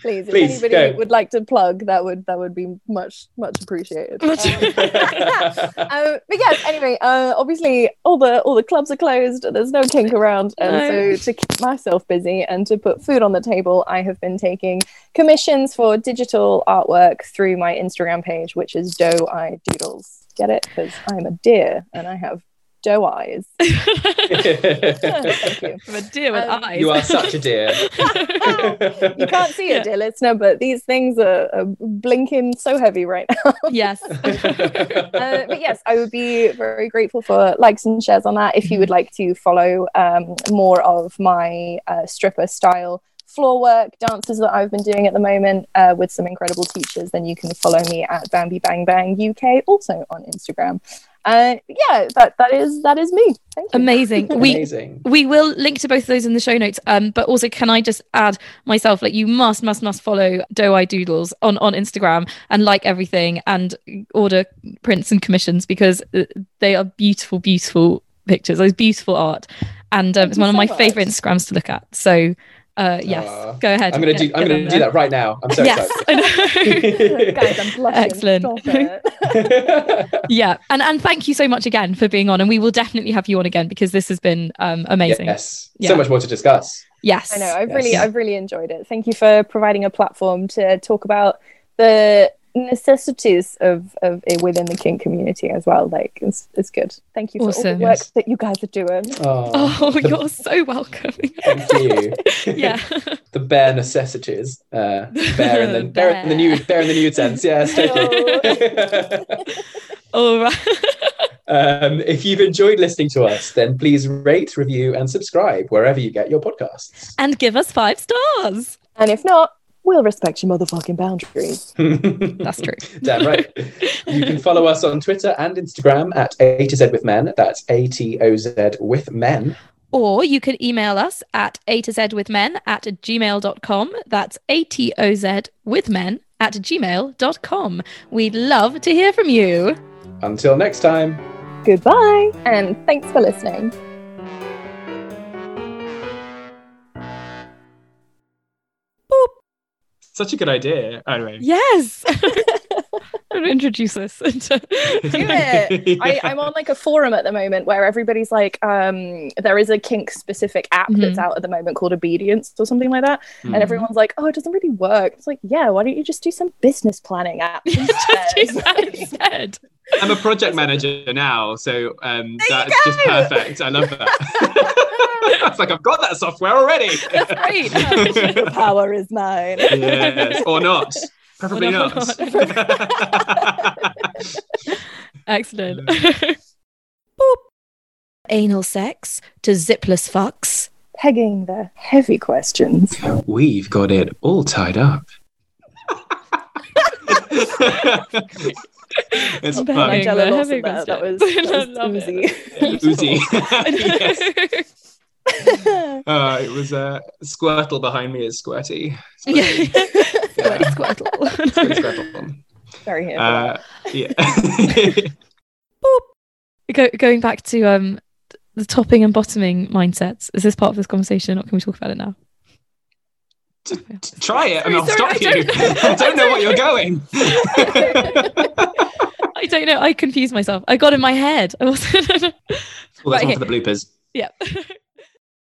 please, if Please, anybody go. would like to plug, that would that would be much much appreciated. Much- Um, but yes, anyway, uh, obviously all the all the clubs are closed. There's no kink around, and No. so to keep myself busy and to put food on the table, I have been taking commissions for digital artwork through my Instagram page, which is Doe Eye Doodles. Get it? Because I'm a deer and I have doe eyes. Thank you. I'm a deer with Um, eyes. you are such a deer. You can't see Yeah. it, dear listener, but these things are, are blinking so heavy right now. yes. uh, but yes, I would be very grateful for likes and shares on that. If you would like to follow um, more of my uh, stripper style floor work dances that I've been doing at the moment uh, with some incredible teachers, then you can follow me at Bambi Bang Bang UK, also on Instagram. Uh, yeah, that that is that is me. Thank you. Amazing. We Amazing. we will link to both of those in the show notes. Um, but also, can I just add myself? Like, you must, must, must follow Doe Eye Doodles on on Instagram and like everything and order prints and commissions because uh, they are beautiful, beautiful pictures. Those beautiful art, and um, it's you one of my much. favorite Instagrams to look at. So, uh, yes, Aw. go ahead. I'm gonna Get- do. I'm get gonna on do there. that right now. I'm so Yes, excited. I. Guys, I'm blushing. Excellent. Yeah, and and thank you so much again for being on, and we will definitely have you on again because this has been um, amazing. yes. Yeah. So much more to discuss. Yes, I know. I've Yes. really, I've really enjoyed it. Thank you for providing a platform to talk about the necessities of of it within the kink community as well. Like, it's, it's good. Thank you for all the work Yes. that you guys are doing. Oh, Oh, the- you're so welcome. Thank you. yeah. the bare necessities. Uh, bare in the bare in the nude, bare in the nude sense. Yes, totally. All right. um, if you've enjoyed listening to us, then please rate, review, and subscribe wherever you get your podcasts. and give us five stars. And if not, we'll respect your motherfucking boundaries. That's true. Damn right. You can follow us on Twitter and Instagram at A to Z with men. That's A T O Z with men. Or you can email us at a to z with men at gmail.com. That's A T O Z with men at gmail.com. We'd love to hear from you. Until next time. Goodbye, and thanks for listening. Such a good idea. Anyway. Yes. I'm to introduce this. into- Do it. I, I'm on like a forum at the moment where everybody's like, um, there is a kink specific app that's Mhm. out at the moment called Obedience or something like that. Hmm. And everyone's like, oh, it doesn't really work. It's like, yeah, why don't you just do some business planning app? Just do that instead. I'm a project manager now, so um, that's just perfect. I love that. it's like I've got that software already. That's great. the power is mine. yes, or not. Preferably Or not. not. Excellent. Boop. Anal sex to zipless fucks. Pegging the heavy questions. We've got it all tied up. It's I'm fun. Pegging Nigella the Lawson heavy there. That was, questions. that I was love oozy. it. Uzi. Uh, it was uh, Squirtle behind me is Squirty. Yeah. Yeah. Squirtle. Squirty Squirtle. Very here. Uh, yeah. Go, going back to um the topping and bottoming mindsets. Is this part of this conversation, or can we talk about it now? Try it and I'll Sorry, stop I you. don't- I don't know what you're going. I don't know. I confused myself. I got in my head. I wasn't. Well, that's Right, one for the bloopers. yeah.